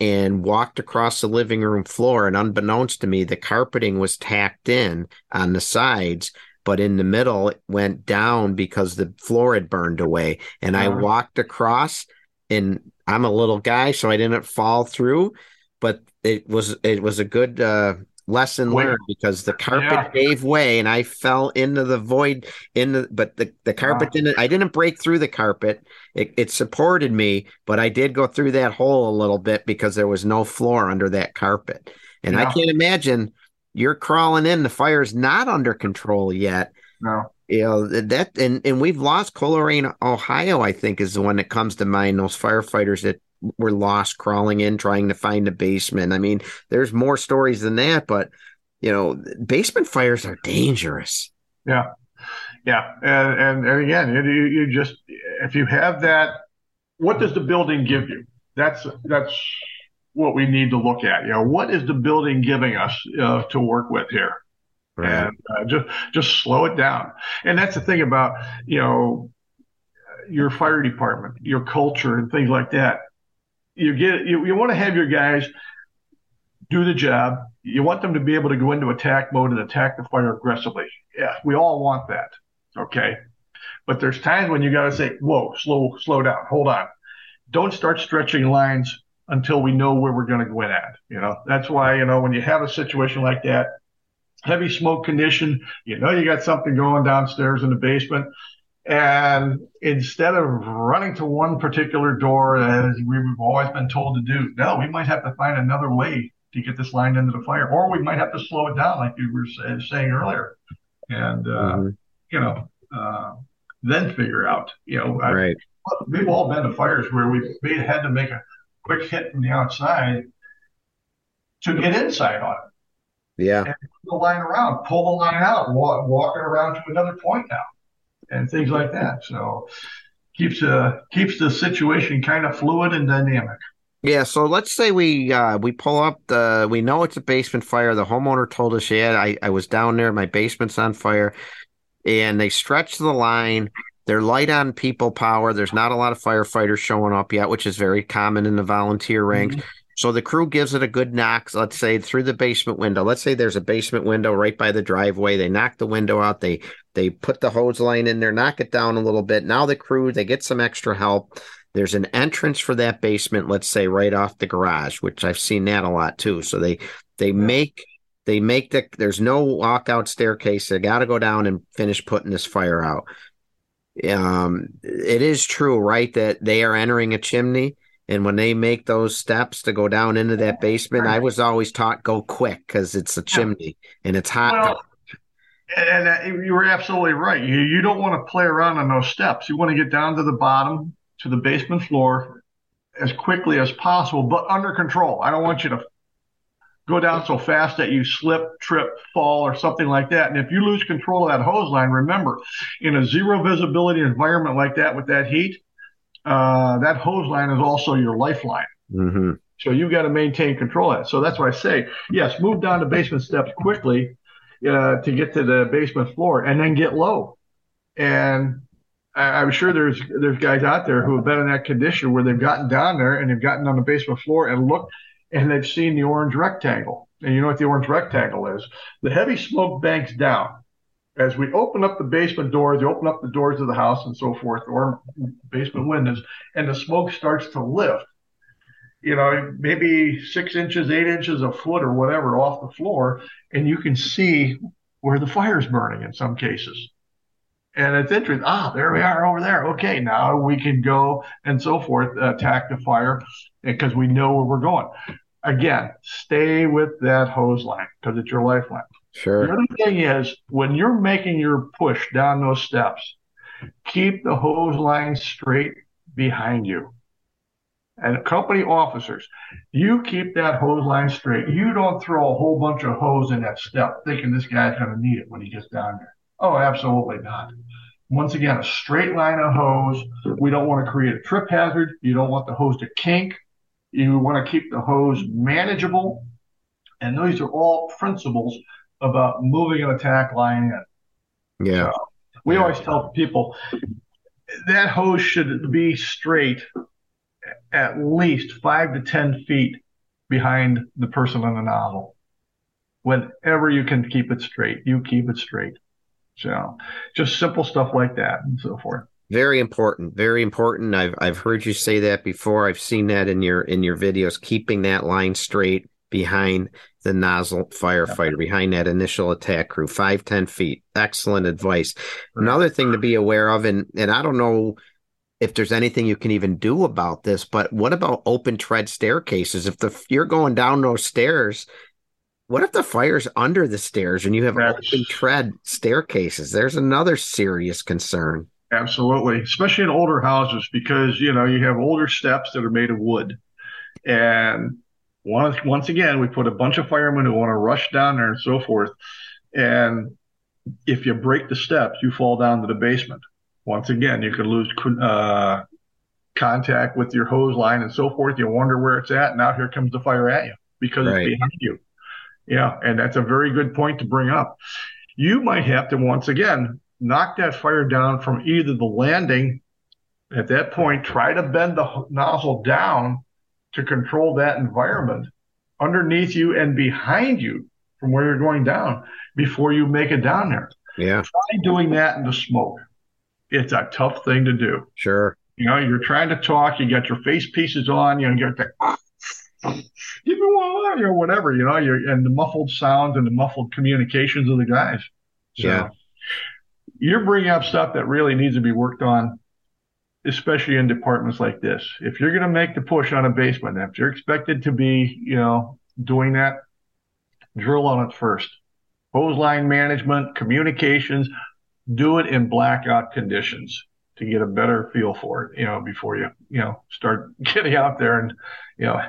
and walked across the living room floor and unbeknownst to me the carpeting was tacked in on the sides but in the middle it went down because the floor had burned away. And i walked across and I'm a little guy, so I didn't fall through, but it was it was a good uh, lesson Wait. learned because the carpet yeah. gave way and I fell into the void in the but the, the carpet wow. didn't I didn't break through the carpet. It, it supported me, but I did go through that hole a little bit because there was no floor under that carpet. And yeah. I can't imagine you're crawling in, the fire's not under control yet. No you know that and and we've lost Colerain, Ohio. I think is the one that comes to mind. Those firefighters that were lost crawling in trying to find a basement. I mean, there's more stories than that, but you know, basement fires are dangerous. Yeah, yeah, and and, and again, you, you just if you have that, what does the building give you? That's that's what we need to look at. You know, what is the building giving us uh, to work with here? Right. And uh, just just slow it down. And that's the thing about you know your fire department, your culture, and things like that. You get you, you want to have your guys do the job. You want them to be able to go into attack mode and attack the fire aggressively. Yeah, we all want that. Okay. But there's times when you got to say, whoa, slow, slow down, hold on. Don't start stretching lines until we know where we're going to go in at. You know, that's why, you know, when you have a situation like that, heavy smoke condition. You know, you got something going downstairs in the basement. And instead of running to one particular door, as we've always been told to do, no, we might have to find another way to get this line into the fire, or we might have to slow it down, like you were saying earlier. And, uh, mm-hmm. you know, uh, then figure out, you know, right. I, we've all been to fires where we've had to make a quick hit from the outside to get inside on it. Yeah. And the line around, pull the line out, walk, walk it around to another point now, and things like that. So keeps uh keeps the situation kind of fluid and dynamic. Yeah, so let's say we uh, we pull up the we know it's a basement fire. The homeowner told us, yeah, I, I was down there, my basement's on fire, and they stretch the line. They're light on people power. There's not a lot of firefighters showing up yet, which is very common in the volunteer ranks. Mm-hmm. So the crew gives it a good knock, let's say through the basement window. Let's say there's a basement window right by the driveway. They knock the window out. They they put the hose line in there, knock it down a little bit. Now the crew, they get some extra help. There's an entrance for that basement, let's say right off the garage, which I've seen that a lot too. So they they make they make the there's no walkout staircase. They got to go down and finish putting this fire out. Um, it is true, right, that they are entering a chimney and when they make those steps to go down into that basement, I was always taught go quick because it's a chimney and it's hot. Well, and uh, you were absolutely right. You, you don't want to play around on those steps. You want to get down to the bottom, to the basement floor as quickly as possible, but under control. I don't want you to go down so fast that you slip, trip, fall, or something like that. And if you lose control of that hose line, remember, in a zero visibility environment like that with that heat, uh, that hose line is also your lifeline. Mm-hmm. So you've got to maintain control of that. So that's why I say, yes, move down the basement steps quickly uh, to get to the basement floor, and then get low. And I, am sure there's there's guys out there who have been in that condition where they've gotten down there and they've gotten on the basement floor and looked, and they've seen the orange rectangle. And you know what the orange rectangle is? The heavy smoke banks down as we open up the basement doors, you open up the doors of the house and so forth, or basement windows, and the smoke starts to lift. You know, maybe six inches, eight inches, a foot, or whatever off the floor, and you can see where the fire's burning in some cases. And it's interesting. Ah, there we are over there. Okay, now we can go and so forth, attack the fire because we know where we're going. Again, stay with that hose line because it's your lifeline. Sure. The other thing is when you're making your push down those steps, keep the hose line straight behind you. And company officers, you keep that hose line straight. You don't throw a whole bunch of hose in that step thinking this guy's going to need it when he gets down there. Oh, absolutely not. Once again, a straight line of hose. We don't want to create a trip hazard. You don't want the hose to kink. You want to keep the hose manageable. And these are all principles about moving an attack line in. Yeah. So we always tell people that hose should be straight at least five to 10 feet behind the person in the nozzle. Whenever you can keep it straight, you keep it straight. So just simple stuff like that and so forth. Very important. Very important. I've I've heard you say that before. I've seen that in your in your videos, keeping that line straight behind the nozzle firefighter, behind that initial attack crew, five, 10 feet. Excellent advice. Another thing to be aware of, and and I don't know if there's anything you can even do about this, but what about open tread staircases? If the you're going down those stairs, what if the fire's under the stairs and you have That's- open tread staircases? There's another serious concern. Absolutely, especially in older houses because you know you have older steps that are made of wood, and once once again we put a bunch of firemen who want to rush down there and so forth, and if you break the steps, you fall down to the basement. Once again, you could lose uh, contact with your hose line and so forth. You wonder where it's at. And now here comes the fire at you because Right. it's behind you. Yeah, and that's a very good point to bring up. You might have to once again knock that fire down from either the landing. At that point, try to bend the nozzle down to control that environment underneath you and behind you from where you're going down before you make it down there. Yeah, Try doing that in the smoke. It's a tough thing to do. sure. You know, you're trying to talk, you got your face pieces on, you know, you got the give me one, or whatever, you know, you're and the muffled sounds and the muffled communications of the guys. So Yeah. you're bringing up stuff that really needs to be worked on, especially in departments like this. If you're going to make the push on a basement, if you're expected to be, you know, doing that, drill on it first. Hose line management, communications, do it in blackout conditions to get a better feel for it, you know, before you, you know, start getting out there and, you know,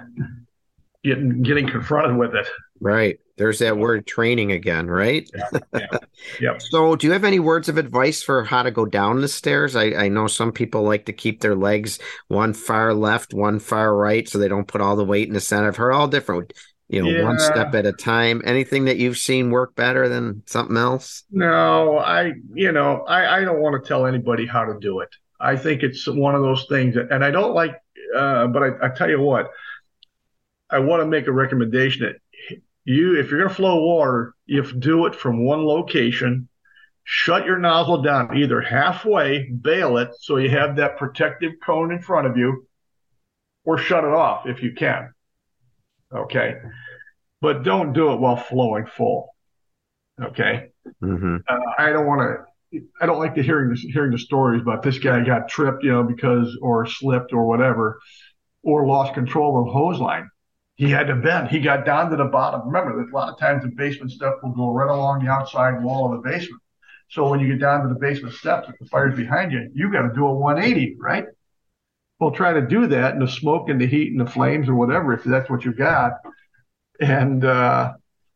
getting getting confronted with it. Right. There's that word training again, right? Yep. So, do you have any words of advice for how to go down the stairs? I, I know some people like to keep their legs one far left, one far right, so they don't put all the weight in the center. I've heard all different, you know, one step at a time. Anything that you've seen work better than something else? No, I, you know, I, I don't want to tell anybody how to do it. I think it's one of those things, that, and I don't like, uh, but I, I tell you what, I want to make a recommendation that you, if you're going to flow water, to do it from one location, shut your nozzle down either halfway, bail it so you have that protective cone in front of you, or shut it off if you can. Okay. But don't do it while flowing full. Okay. hmm Uh, I don't want to. I don't like to hearing this, hearing the stories about this guy got tripped, you know, because or slipped or whatever, or lost control of hose line. He had to bend. He got down to the bottom. Remember, that a lot of times the basement step will go right along the outside wall of the basement. So when you get down to the basement steps, if the fire's behind you, you got to do a 180, right? Well, try to do that in the smoke and the heat and the flames or whatever, if that's what you've got, and uh,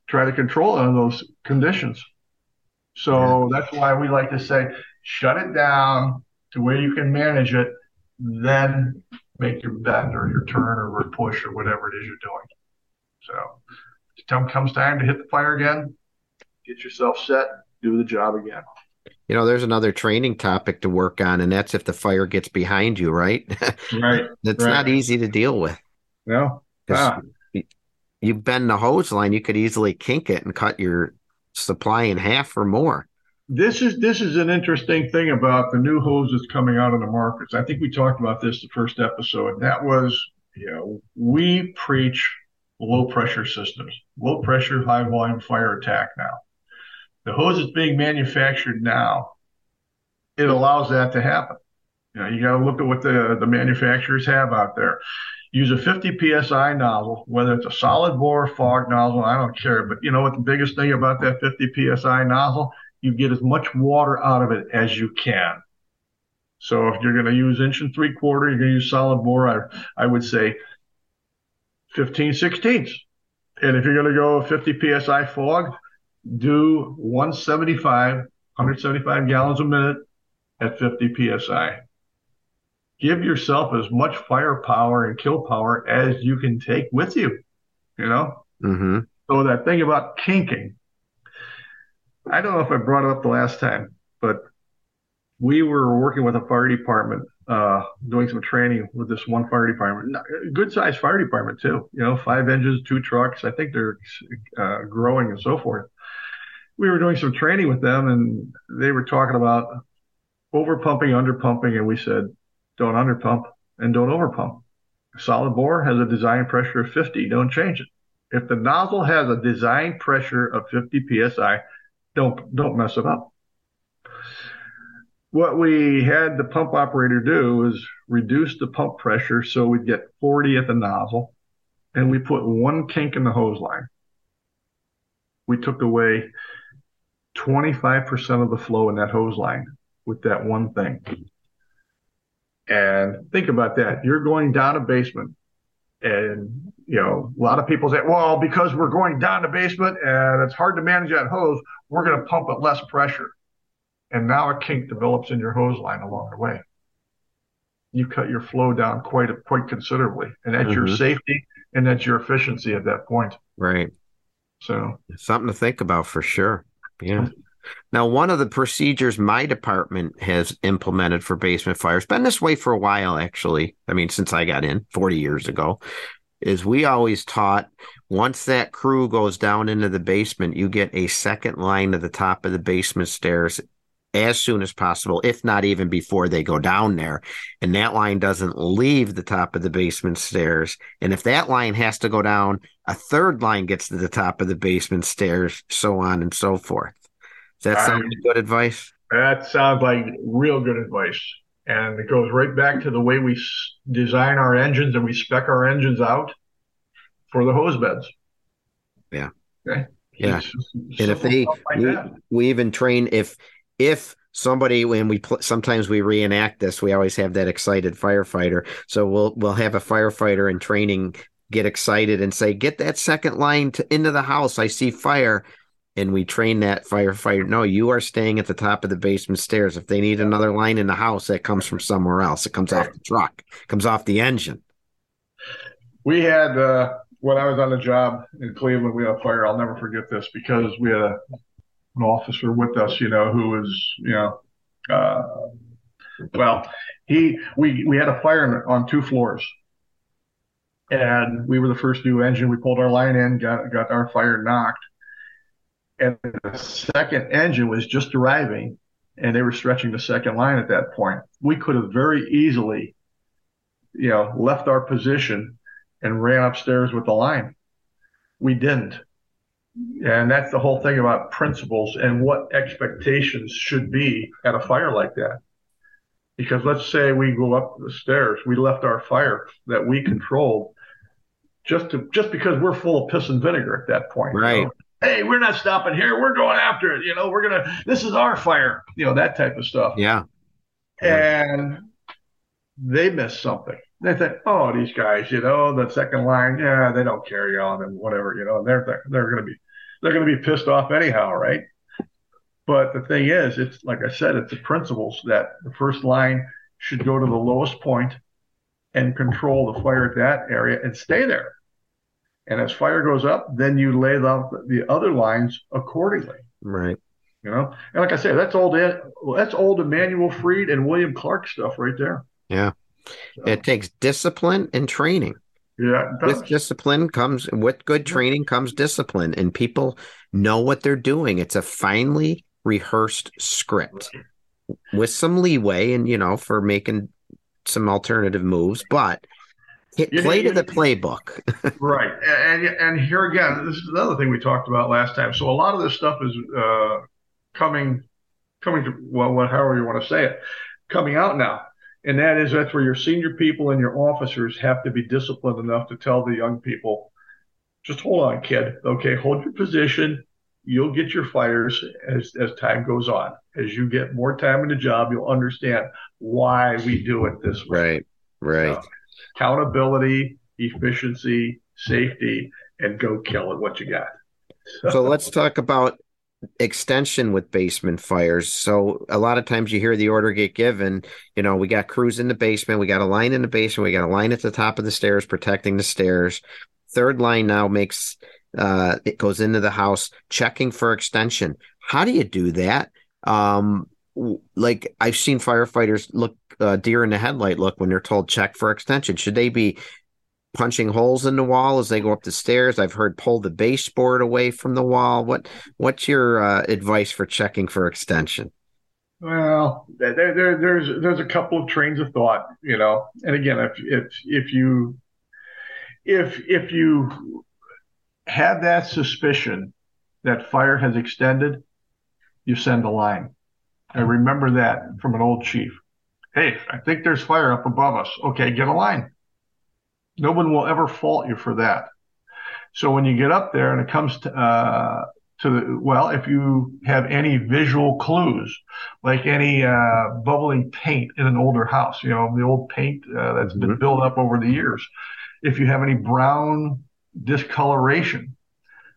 try to control it in those conditions. So that's why we like to say, shut it down to where you can manage it, then make your bend or your turn or push or whatever it is you're doing. So time comes time to hit the fire again, get yourself set, do the job again. You know, there's another training topic to work on, and that's if the fire gets behind you, right? Right. That's Right. not easy to deal with. No. Ah. You bend the hose line, you could easily kink it and cut your supply in half or more. This is this is an interesting thing about the new hoses coming out on the markets. I think we talked about this the first episode. That was, you know, we preach low pressure systems, low pressure, high volume fire attack now. The hose that's being manufactured now, it allows that to happen. You know, you got to look at what the, the manufacturers have out there. Use a 50 psi nozzle, whether it's a solid bore fog nozzle, I don't care. But you know what the biggest thing about that 50 psi nozzle? You get as much water out of it as you can. So if you're going to use inch and three quarter, you're going to use solid bore. I, I would say 15 sixteenths. And if you're going to go 50 psi fog, do 175, 175 gallons a minute at 50 psi. give yourself as much firepower and kill power as you can take with you. You know. Mm-hmm. So that thing about kinking, I don't know if I brought it up the last time, but we were working with a fire department, uh, doing some training with this one fire department, good sized fire department too. You know, five engines, two trucks. I think they're uh, growing and so forth. We were doing some training with them, and they were talking about over pumping, under pumping, and we said, don't under pump and don't over pump. Solid bore has a design pressure of 50. Don't change it. If the nozzle has a design pressure of 50 psi, don't don't mess it up. What we had the pump operator do is reduce the pump pressure so we'd get 40 at the nozzle, and we put one kink in the hose line. We took away 25% of the flow in that hose line with that one thing. And think about that. You're going down a basement and, you know, a lot of people say, well, because we're going down the basement and it's hard to manage that hose, we're going to pump at less pressure. And now a kink develops in your hose line along the way. You cut your flow down quite, quite considerably. And that's mm-hmm. your safety and that's your efficiency at that point. Right. So something to think about for sure. Yeah. Now, one of the procedures my department has implemented for basement fires, been this way for a while, actually. I mean, since I got in 40 years ago, is we always taught once that crew goes down into the basement, you get a second line to the top of the basement stairs as soon as possible, if not even before they go down there. And that line doesn't leave the top of the basement stairs. And if that line has to go down, a third line gets to the top of the basement stairs, so on and so forth. Does that sound like good advice? That sounds like real good advice. And it goes right back to the way we design our engines and we spec our engines out for the hose beds. Yeah. Okay. Yeah. and if they, like we, we, even train if, if somebody, when we pl- sometimes we reenact this, we always have that excited firefighter. So we'll, we'll have a firefighter in training get excited and say, get that second line to, into the house. I see fire and we train that firefighter. No, you are staying at the top of the basement stairs. If they need another line in the house, that comes from somewhere else. It comes off the truck, comes off the engine. We had uh, when I was on the job in Cleveland, we had a fire. I'll never forget this because we had a, an officer with us, you know, who was, you know, uh, well, he we we had a fire on two floors, and we were the first new engine. We pulled our line in, got got our fire knocked and the second engine was just arriving and they were stretching the second line at that point. We could have very easily, you know, left our position and ran upstairs with the line. We didn't. And that's the whole thing about principles and what expectations should be at a fire like that. Because let's say we go up the stairs, we left our fire that we controlled just to just because we're full of piss and vinegar at that point. Right. Hey, we're not stopping here. We're going after it. You know, we're gonna. This is our fire. You know that type of stuff. Yeah. And they miss something. They think, oh, these guys, you know, the second line, yeah, they don't carry on and whatever, you know, and they're they're going to be they're going to be pissed off anyhow, right? But the thing is, it's like I said, it's the principles that the first line should go to the lowest point and control the fire at that area and stay there. And as fire goes up, then you lay out the other lines accordingly. Right. You know, and like I said, that's old. That's old Emanuel Fried and William Clark stuff right there. Yeah. So. It takes discipline and training. Yeah. With discipline comes with good training comes discipline, and people know what they're doing. It's a finely rehearsed script with some leeway, and you know, for making some alternative moves, but Hit play to the playbook. right. And, and here again, this is another thing we talked about last time. So a lot of this stuff is uh, coming, coming to, well, however you want to say it, coming out now. And that is that's where your senior people and your officers have to be disciplined enough to tell the young people, just hold on, kid. Okay, hold your position. You'll get your fires as, as time goes on. As you get more time in the job, you'll understand why we do it this way. Right, right accountability, efficiency, safety, and go kill it what you got. So, so let's talk about extension with basement fires. So a lot of times you hear the order get given, you know, we got crews in the basement, we got a line in the basement, we got a line at the top of the stairs protecting the stairs. Third line now makes uh it goes into the house checking for extension. How do you do that? Um like I've seen firefighters look uh, deer in the headlight look when they're told check for extension. Should they be punching holes in the wall as they go up the stairs. I've heard pull the baseboard away from the wall. What what's your uh, advice for checking for extension? Well, there, there, there's there's a couple of trains of thought, you know. And again, if if if you if if you have that suspicion that fire has extended, you send a line. I remember that from an old chief. Hey, I think there's fire up above us. Okay, get a line. No one will ever fault you for that. So when you get up there and it comes to, uh, to the, well, if you have any visual clues, like any uh, bubbling paint in an older house, you know, the old paint uh, that's mm-hmm. been built up over the years. If you have any brown discoloration,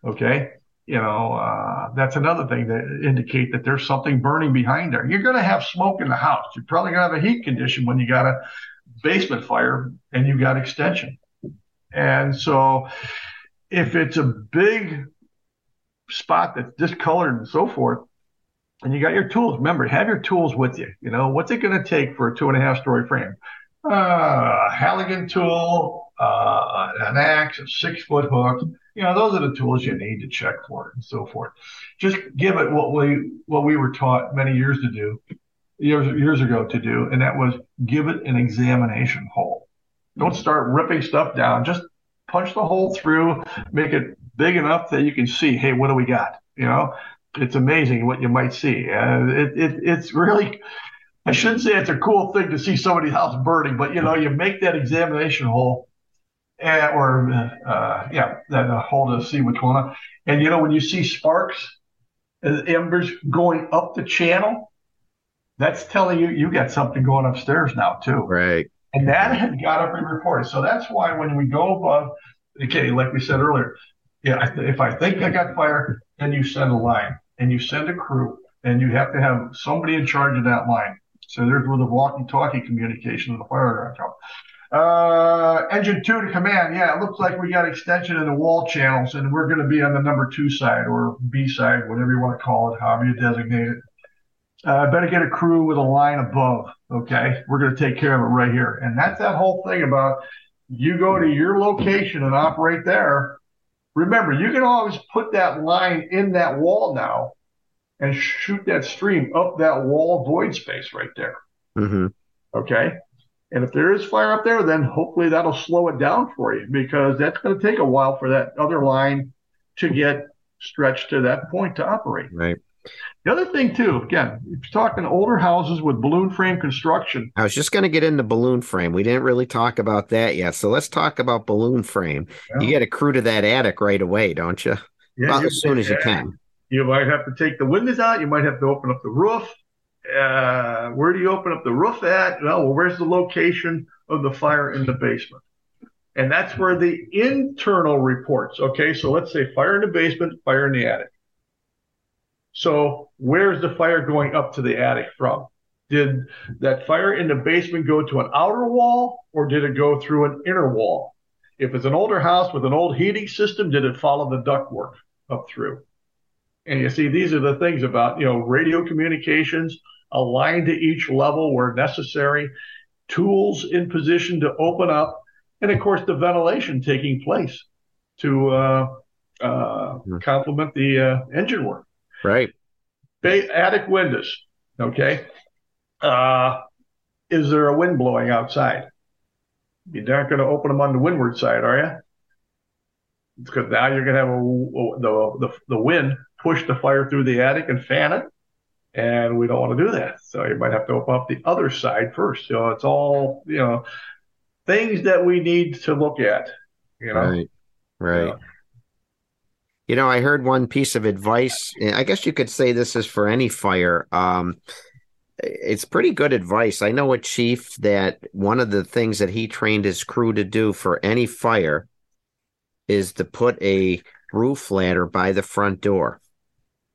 okay, you know, uh, that's another thing that indicate that there's something burning behind there. You're going to have smoke in the house. You're probably going to have a heat condition when you got a basement fire and you got extension. And so if it's a big spot that's discolored and so forth, and you got your tools, remember, have your tools with you. You know, what's it going to take for a two and a half story frame? Uh, Halligan tool, uh, an axe, a six foot hook. You know, those are the tools you need to check for it and so forth. Just give it what we what we were taught many years to do, years years ago to do, and that was give it an examination hole. Don't start ripping stuff down. Just punch the hole through, make it big enough that you can see, hey, what do we got? You know, it's amazing what you might see. Uh, it, it, it's really, I shouldn't say it's a cool thing to see somebody's house burning, but you know, you make that examination hole, and, eh, or uh, yeah, that uh, hole to see what's going on. And you know, when you see sparks, uh, embers going up the channel, that's telling you you got something going upstairs now too. Right. And that had got up and reported. So that's why when we go above, okay, like we said earlier, yeah, if I think I got fire, then you send a line and you send a crew and you have to have somebody in charge of that line. So there's where the walkie-talkie communication of the fire alarm uh, engine two to command. Yeah, it looks like we got extension in the wall channels, and we're going to be on the number two side or B side, whatever you want to call it, however you designate it. I uh, better get a crew with a line above. Okay. We're going to take care of it right here. And that's that whole thing about you go to your location and operate there. Remember, you can always put that line in that wall now and shoot that stream up that wall void space right there. Mm-hmm. Okay. And if there is fire up there, then hopefully that'll slow it down for you because that's going to take a while for that other line to get stretched to that point to operate. Right. The other thing, too, again, if you're talking older houses with balloon frame construction. I was just going to get into balloon frame. We didn't really talk about that yet. So let's talk about balloon frame. Yeah. You get a crew to that attic right away, don't you? Yeah, About as soon as you can. You might have to take the windows out. You might have to open up the roof. Uh, where do you open up the roof at? Well, where's the location of the fire in the basement? And that's where the internal reports. Okay, so let's say fire in the basement, fire in the attic. So where's the fire going up to the attic from? Did that fire in the basement go to an outer wall or did it go through an inner wall? If it's an older house with an old heating system, did it follow the ductwork up through? And you see, these are the things about, you know, radio communications aligned to each level where necessary, tools in position to open up, and of course, the ventilation taking place to uh, uh, hmm. complement the uh, engine work. Right. Attic windows. Okay. Uh, is there a wind blowing outside? You're not going to open them on the windward side, are you? Because now you're going to have a, the, the, the wind push the fire through the attic and fan it. And we don't want to do that. So you might have to open up the other side first. So it's all, you know, things that we need to look at, you know. Right. Right. You know, you know, I heard one piece of advice. I guess you could say this is for any fire. Um, it's pretty good advice. I know a chief that one of the things that he trained his crew to do for any fire is to put a roof ladder by the front door.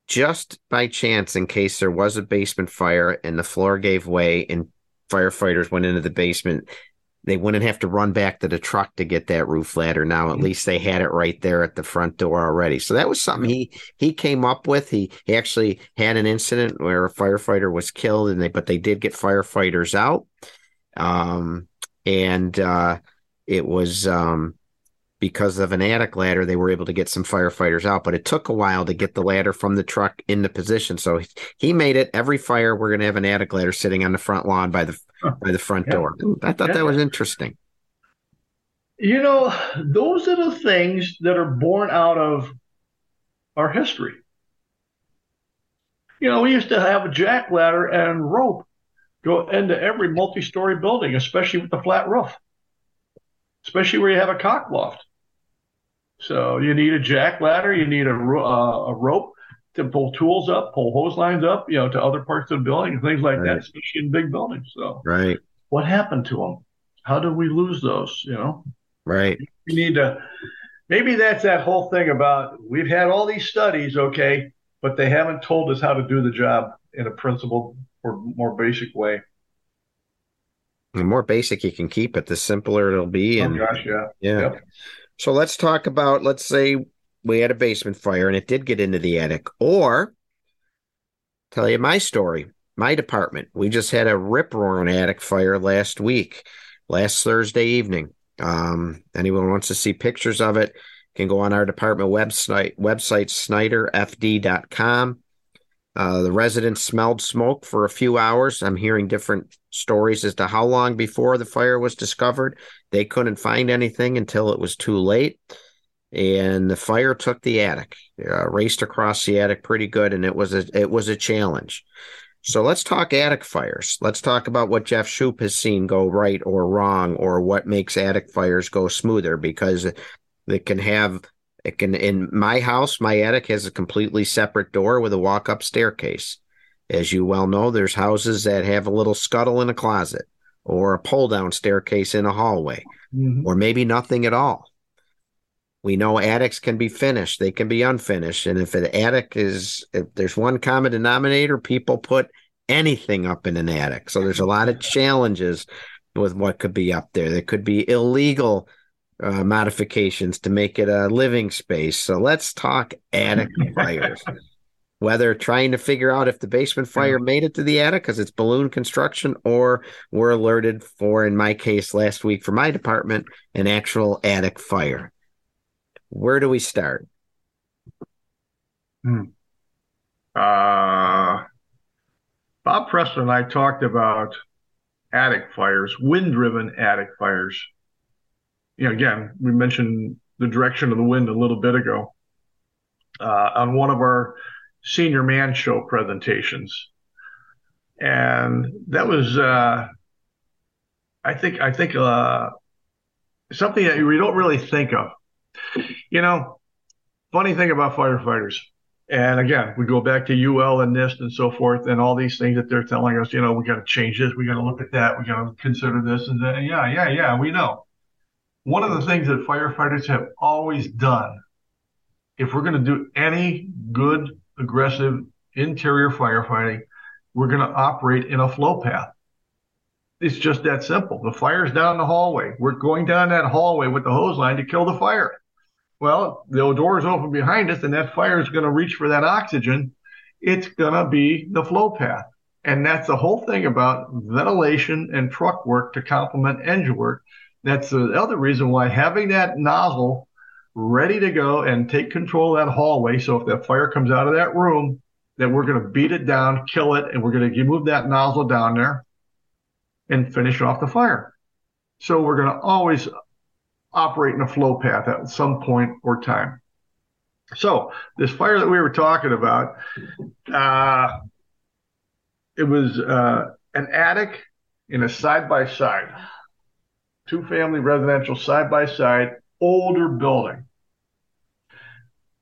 Just by chance, in case there was a basement fire and the floor gave way and firefighters went into the basement, they wouldn't have to run back to the truck to get that roof ladder. Now at mm-hmm. least they had it right there at the front door already. So that was something he he came up with. He he actually had an incident where a firefighter was killed, and they but they did get firefighters out. Um, and uh, it was um, because of an attic ladder, they were able to get some firefighters out, but it took a while to get the ladder from the truck into position. So he made it. Every fire, we're going to have an attic ladder sitting on the front lawn by the by the front yeah. door. I thought yeah. that was interesting. You know, those are the things that are born out of our history. You know, we used to have a jack ladder and rope go into every multi-story building, especially with the flat roof, especially where you have a cock loft. So you need a jack ladder, you need a, uh, a rope to pull tools up, pull hose lines up, you know, to other parts of the building, things like right. that, especially in big buildings. So, right. What happened to them? How did we lose those? You know, right. We need to. Maybe that's that whole thing about we've had all these studies, okay, but they haven't told us how to do the job in a principled or more basic way. The more basic you can keep it, the simpler it'll be. Oh, and gosh, yeah, yeah. Yep. So let's talk about, let's say we had a basement fire and it did get into the attic, or tell you my story, my department. We just had a rip roaring attic fire last week, last Thursday evening. Um, anyone wants to see pictures of it can go on our department website, website snyderfd.com. Uh, the residents smelled smoke for a few hours. I'm hearing different stories as to how long before the fire was discovered. They couldn't find anything until it was too late. And the fire took the attic, uh, raced across the attic pretty good, and it was a it was a challenge. So let's talk attic fires. Let's talk about what Jeff Shupe has seen go right or wrong, or what makes attic fires go smoother, because it can have it can in my house, my attic has a completely separate door with a walk-up staircase. As you well know, there's houses that have a little scuttle in a closet or a pull-down staircase in a hallway, mm-hmm. or maybe nothing at all. We know attics can be finished, they can be unfinished. And if an attic is if there's one common denominator, people put anything up in an attic. So there's a lot of challenges with what could be up there. There could be illegal uh, modifications to make it a living space. So let's talk attic fires. Whether trying to figure out if the basement fire made it to the attic because it's balloon construction, or we're alerted for, in my case last week for my department, an actual attic fire. Where do we start? Hmm. Uh, Bob Pressler and I talked about attic fires, wind driven attic fires you know, again, we mentioned the direction of the wind a little bit ago uh, on one of our senior man show presentations, and that was, uh, I think, I think uh, something that we don't really think of. You know, funny thing about firefighters, and again, we go back to UL and NIST and so forth, and all these things that they're telling us. You know, we got to change this, we got to look at that, we got to consider this and that. Yeah, yeah, yeah, we know one of the things that firefighters have always done, if we're going to do any good, aggressive interior firefighting, we're going to operate in a flow path. It's just that simple. The fire's down the hallway. We're going down that hallway with the hose line to kill the fire. Well, the door's open behind us and that fire is going to reach for that oxygen. It's going to be the flow path. And that's the whole thing about ventilation and truck work to complement engine work that's the other reason why having that nozzle ready to go and take control of that hallway. So if that fire comes out of that room, that we're going to beat it down, kill it, and we're going to move that nozzle down there and finish off the fire. So we're going to always operate in a flow path at some point or time. So this fire that we were talking about, uh, it was uh, an attic in a side by side two family residential side by side, older building.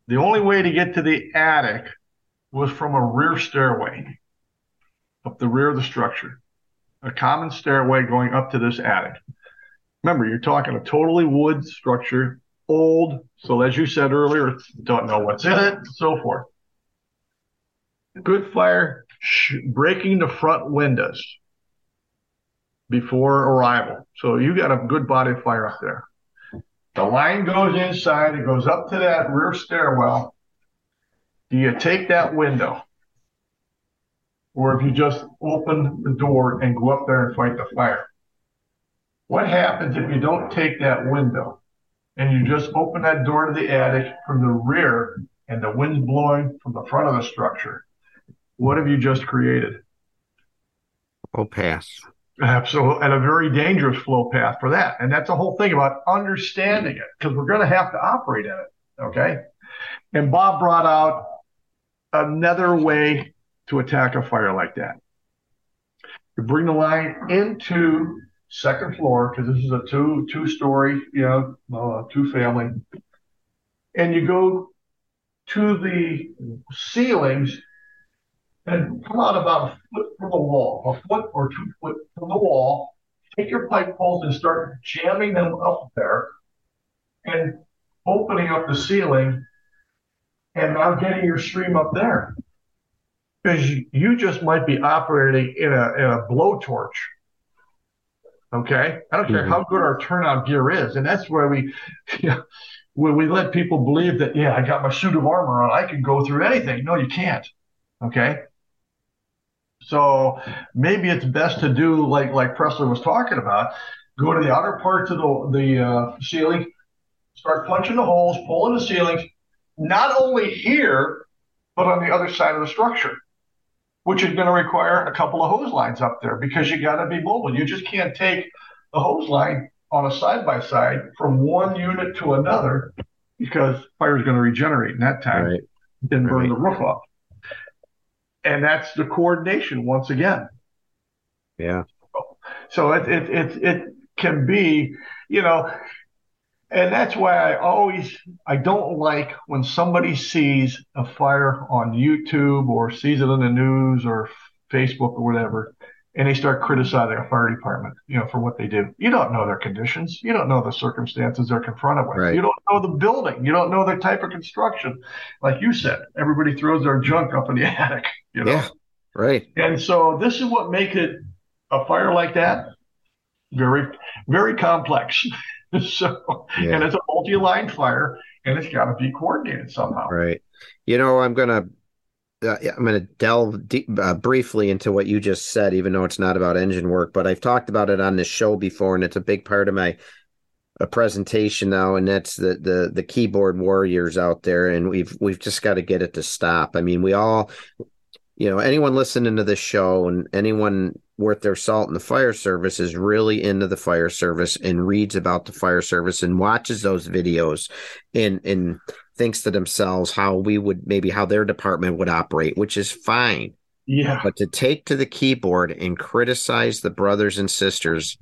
The only way to get to the attic was from a rear stairway up the rear of the structure, a common stairway going up to this attic. Remember, you're talking a totally wood structure, old. So, as you said earlier, don't know what's in it, so forth. good fire sh- breaking the front windows before arrival. So you got a good body of fire up there. The line goes inside, it goes up to that rear stairwell. Do you take that window? Or if you just open the door and go up there and fight the fire? What happens if you don't take that window and you just open that door to the attic from the rear and the wind's blowing from the front of the structure? What have you just created? Oh, pass. Absolutely. And a very dangerous flow path for that. And that's the whole thing about understanding it because we're going to have to operate in it. Okay. And Bob brought out another way to attack a fire like that. You bring the line into second floor because this is a two two story, you know, uh, two family, and you go to the ceilings and come out about a foot from the wall, a foot or two foot from the wall. Take your pipe poles and start jamming them up there and opening up the ceiling and now getting your stream up there. Because you just might be operating in a, in a blowtorch. Okay. I don't care mm-hmm. how good our turnout gear is. And that's where we, you know, when we let people believe that, yeah, I got my suit of armor on, I can go through anything. No, you can't. Okay. So maybe it's best to do like like Pressler was talking about. Go to the outer parts of the the uh, ceiling, start punching the holes, pulling the ceilings, not only here but on the other side of the structure, which is going to require a couple of hose lines up there because you got to be mobile. You just can't take the hose line on a side by side from one unit to another because fire is going to regenerate in that time, right. then burn right. the roof up and that's the coordination once again. Yeah. So it it it, it can be, you know, and that's why I always I don't like when somebody sees a fire on YouTube or sees it in the news or Facebook or whatever, and they start criticizing a fire department, you know, for what they do. You don't know their conditions. You don't know the circumstances they're confronted with. Right. You don't know the building. You don't know the type of construction. Like you said, everybody throws their junk up in the attic. You know? Yeah, right. And so this is what makes it a fire like that very, very complex. so, yeah. and it's a multi-line fire, and it's got to be coordinated somehow. Right. You know, I'm gonna uh, I'm going to delve deep, uh, briefly into what you just said, even though it's not about engine work. But I've talked about it on this show before, and it's a big part of my a presentation now, and that's the the the keyboard warriors out there, and we've we've just got to get it to stop. I mean, we all, you know, anyone listening to this show and anyone worth their salt in the fire service is really into the fire service and reads about the fire service and watches those videos and and thinks to themselves how we would maybe how their department would operate, which is fine. Yeah. But to take to the keyboard and criticize the brothers and sisters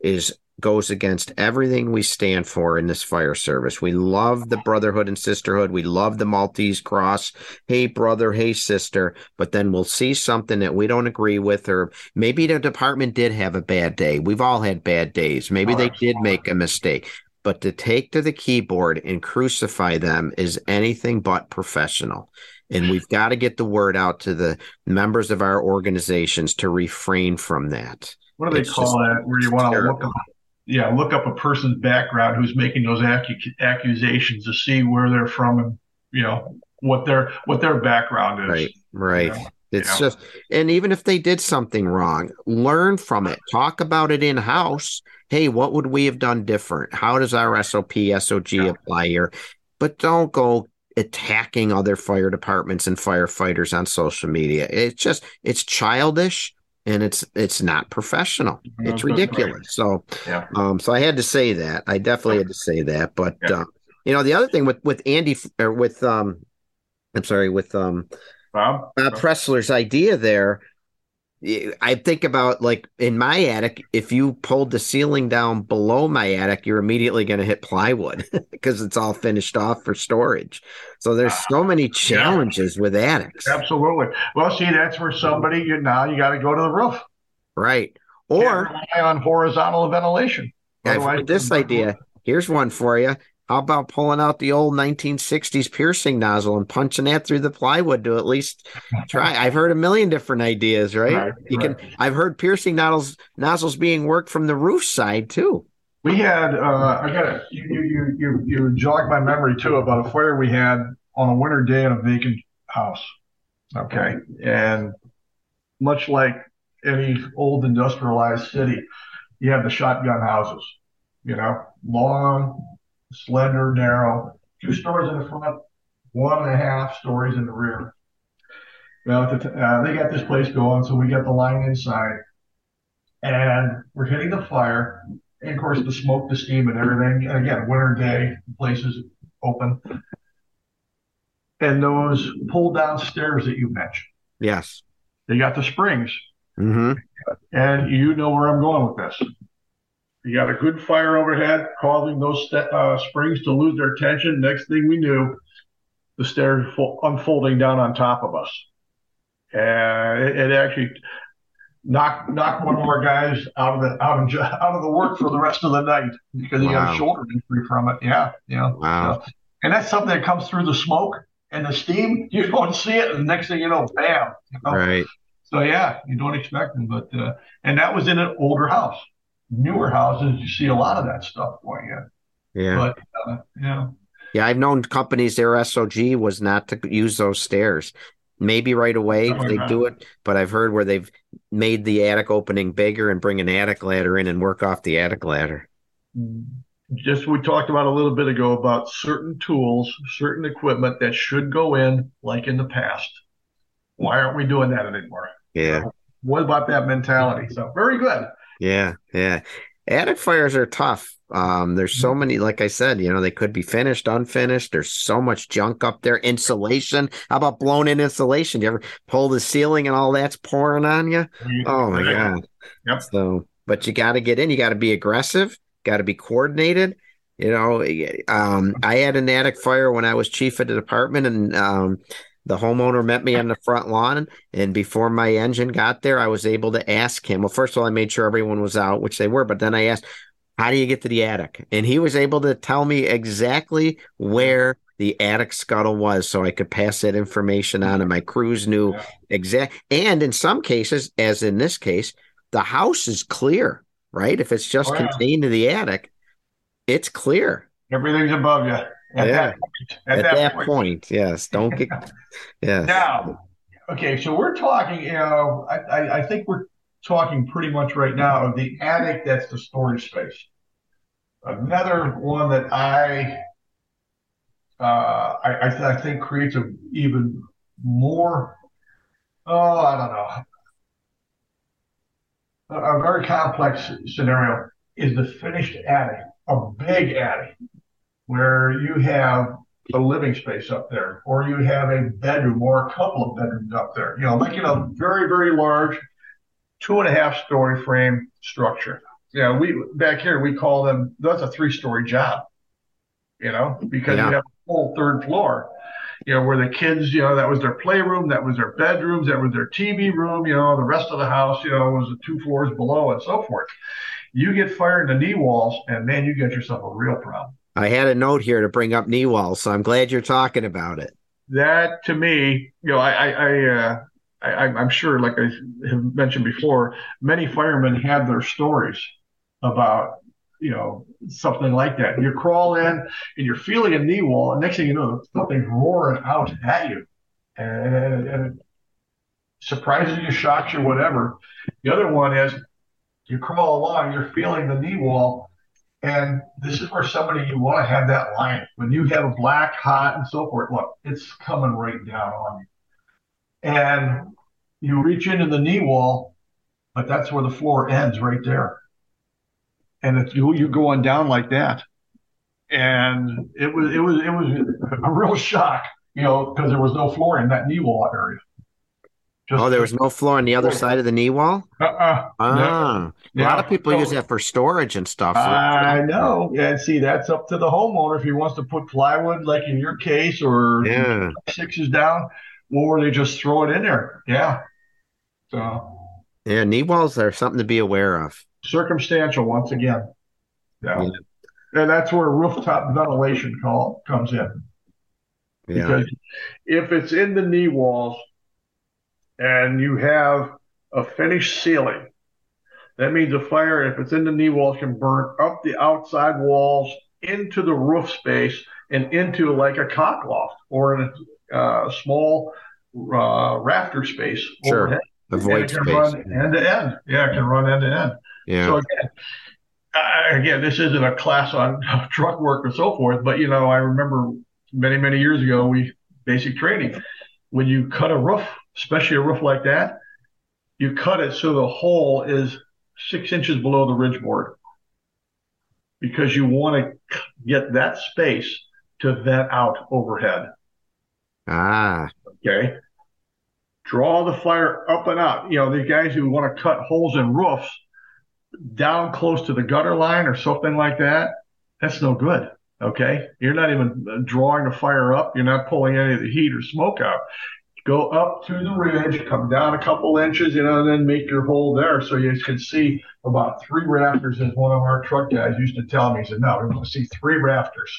is goes against everything we stand for in this fire service. We love the brotherhood and sisterhood. We love the Maltese cross. Hey, brother. Hey, sister. But then we'll see something that we don't agree with, or maybe the department did have a bad day. We've all had bad days. Maybe oh, they did make a mistake but to take to the keyboard and crucify them is anything but professional. And we've mm. got to get the word out to the members of our organizations to refrain from that. What do they it's call that? Where you want to look up, yeah, look up a person's background who's making those acu- accusations to see where they're from and you know what their what their background is. Right, right. You know? It's yeah. just, and even if they did something wrong, learn from it. Talk about it in house hey, what would we have done different? How does our SOP, SOG yeah. apply here? But don't go attacking other fire departments and firefighters on social media. It's just it's childish and it's it's not professional. No, it's ridiculous. So yeah. um so I had to say that. I definitely had to say that. But yeah. uh, you know the other thing with with Andy or with um I'm sorry with um Bob, uh, Pressler's idea there I think about like in my attic, if you pulled the ceiling down below my attic, you're immediately going to hit plywood because it's all finished off for storage. So there's so ah, many challenges yeah. with attics. Absolutely. Well, see, that's where somebody you now you got to go to the roof, right? Or on horizontal ventilation. I've this idea. Here's one for you. How about pulling out the old 1960s piercing nozzle and punching that through the plywood to at least try? I've heard a million different ideas, right? Right, you right. can. I've heard piercing nozzles nozzles being worked from the roof side too. We had, uh, I got you, you, you, you, you jogged my memory too about a fire we had on a winter day in a vacant house. Okay. And much like any old industrialized city, you have the shotgun houses, you know, long, slender, narrow, two stories in the front, one and a half stories in the rear. Well, the t- uh, they got this place going, so we got the line inside, and we're hitting the fire, and of course the smoke, the steam, and everything. And again, winter day, the place is open, and those pull down stairs that you mentioned, Yes. they got the springs, mm-hmm. and you know where I'm going with this. You got a good fire overhead, causing those st- uh, springs to lose their tension. Next thing we knew, the stairs fo- unfolding down on top of us, and it, it actually knocked knocked one of our guys out of the out of out of the work for the rest of the night because he got a shoulder injury from it. Yeah, you know. Wow. And that's something that comes through the smoke and the steam. You don't see it, and the next thing you know, bam. You know? Right. So yeah, you don't expect them, but uh, and that was in an older house. Newer houses, you see a lot of that stuff going in. Yeah. But uh, yeah, Yeah. I've known companies their SOG was not to use those stairs. Maybe right away Oh, they do it, but I've heard where they've made the attic opening bigger and bring an attic ladder in and work off the attic ladder. just we talked about a little bit ago about certain tools, certain equipment that should go in, like in the past. Why aren't we doing that anymore? Yeah. What about that mentality? So very good. Yeah, yeah. Attic fires are tough. Um, there's so many, like I said, you know, they could be finished, unfinished. There's so much junk up there. Insulation. How about blown in insulation? You ever pull the ceiling and all that's pouring on you? Oh my God. Yep. So, but you got to get in. You got to be aggressive. Got to be coordinated. You know, um, I had an attic fire when I was chief of the department, and um, the homeowner met me on the front lawn. And before my engine got there, I was able to ask him. Well, first of all, I made sure everyone was out, which they were. But then I asked, "How do you get to the attic?" And he was able to tell me exactly where the attic scuttle was, so I could pass that information on. And my crews knew exact. And in some cases, as in this case, the house is clear, right? If it's just Oh, yeah. contained in the attic, it's clear. Everything's above you. At Yeah. that point. At, that, point. yes. Don't get, yes. Now, okay, so we're talking, you know, I, I, I think we're talking pretty much right now of the attic that's the storage space. Another one that I, uh, I, I, th- I think creates a even more, oh, I don't know, a, a very complex scenario is the finished attic, a big attic, where you have a living space up there, or you have a bedroom or a couple of bedrooms up there. You know, like in a very, very large two and a half story frame structure. Yeah, we back here we call them that's a three story job. You know, because Yeah. you have a whole third floor. You know, where the kids, you know, that was their playroom, that was their bedrooms, that was their TV room, you know, the rest of the house, you know, was the two floors below and so forth. You get fire in the knee walls, and man, you get yourself a real problem. I had a note here to bring up knee walls, so I'm glad you're talking about it. that to me, you know, I, I, I, uh, I, I'm sure, like I have mentioned before, many firemen have their stories about, you know, something like that. You crawl in and you're feeling a knee wall, and next thing you know, something's roaring out at you, and, and it surprises you, shocks you, whatever. The other one is you crawl along, you're feeling the knee wall, and this is where somebody you want to have that line. When you have a black, hot, and so forth, look, it's coming right down on you. And you reach into the knee wall, but that's where the floor ends right there. And it's you you going down like that. And it was it was it was a real shock, you know, because there was no floor in that knee wall area. Just, Oh, there was no floor on the other side of the knee wall? uh-uh. Ah, a lot of people use that for storage and stuff. I know. Yeah, and see, that's up to the homeowner if he wants to put plywood, like in your case, or yeah. sixes down, or they just throw it in there. Yeah. So Yeah, knee walls are something to be aware of. circumstantial once again. Yeah. Yeah. and that's where rooftop ventilation call comes in. Yeah. Because if it's in the knee walls and you have a finished ceiling, that means a fire, if it's in the knee walls, can burn up the outside walls into the roof space and into like a cock loft or a uh, small uh, rafter space. Sure. overhead. The And void space. run end to end. Yeah, it can run end to end. Yeah. So again, uh, again, this isn't a class on truck work or so forth, but you know, I remember many, many years ago, we basic training. When you cut a roof, especially a roof like that, you cut it so the hole is six inches below the ridge board because you want to get that space to vent out overhead. ah. Okay. Draw the fire up and out. You know, the guys who want to cut holes in roofs down close to the gutter line or something like that, that's no good. Okay. You're not even drawing the fire up. You're not pulling any of the heat or smoke out. Go up to the ridge, come down a couple inches, you know, and then make your hole there so you can see about three rafters, as one of our truck guys used to tell me. He said, No, we want to see three rafters.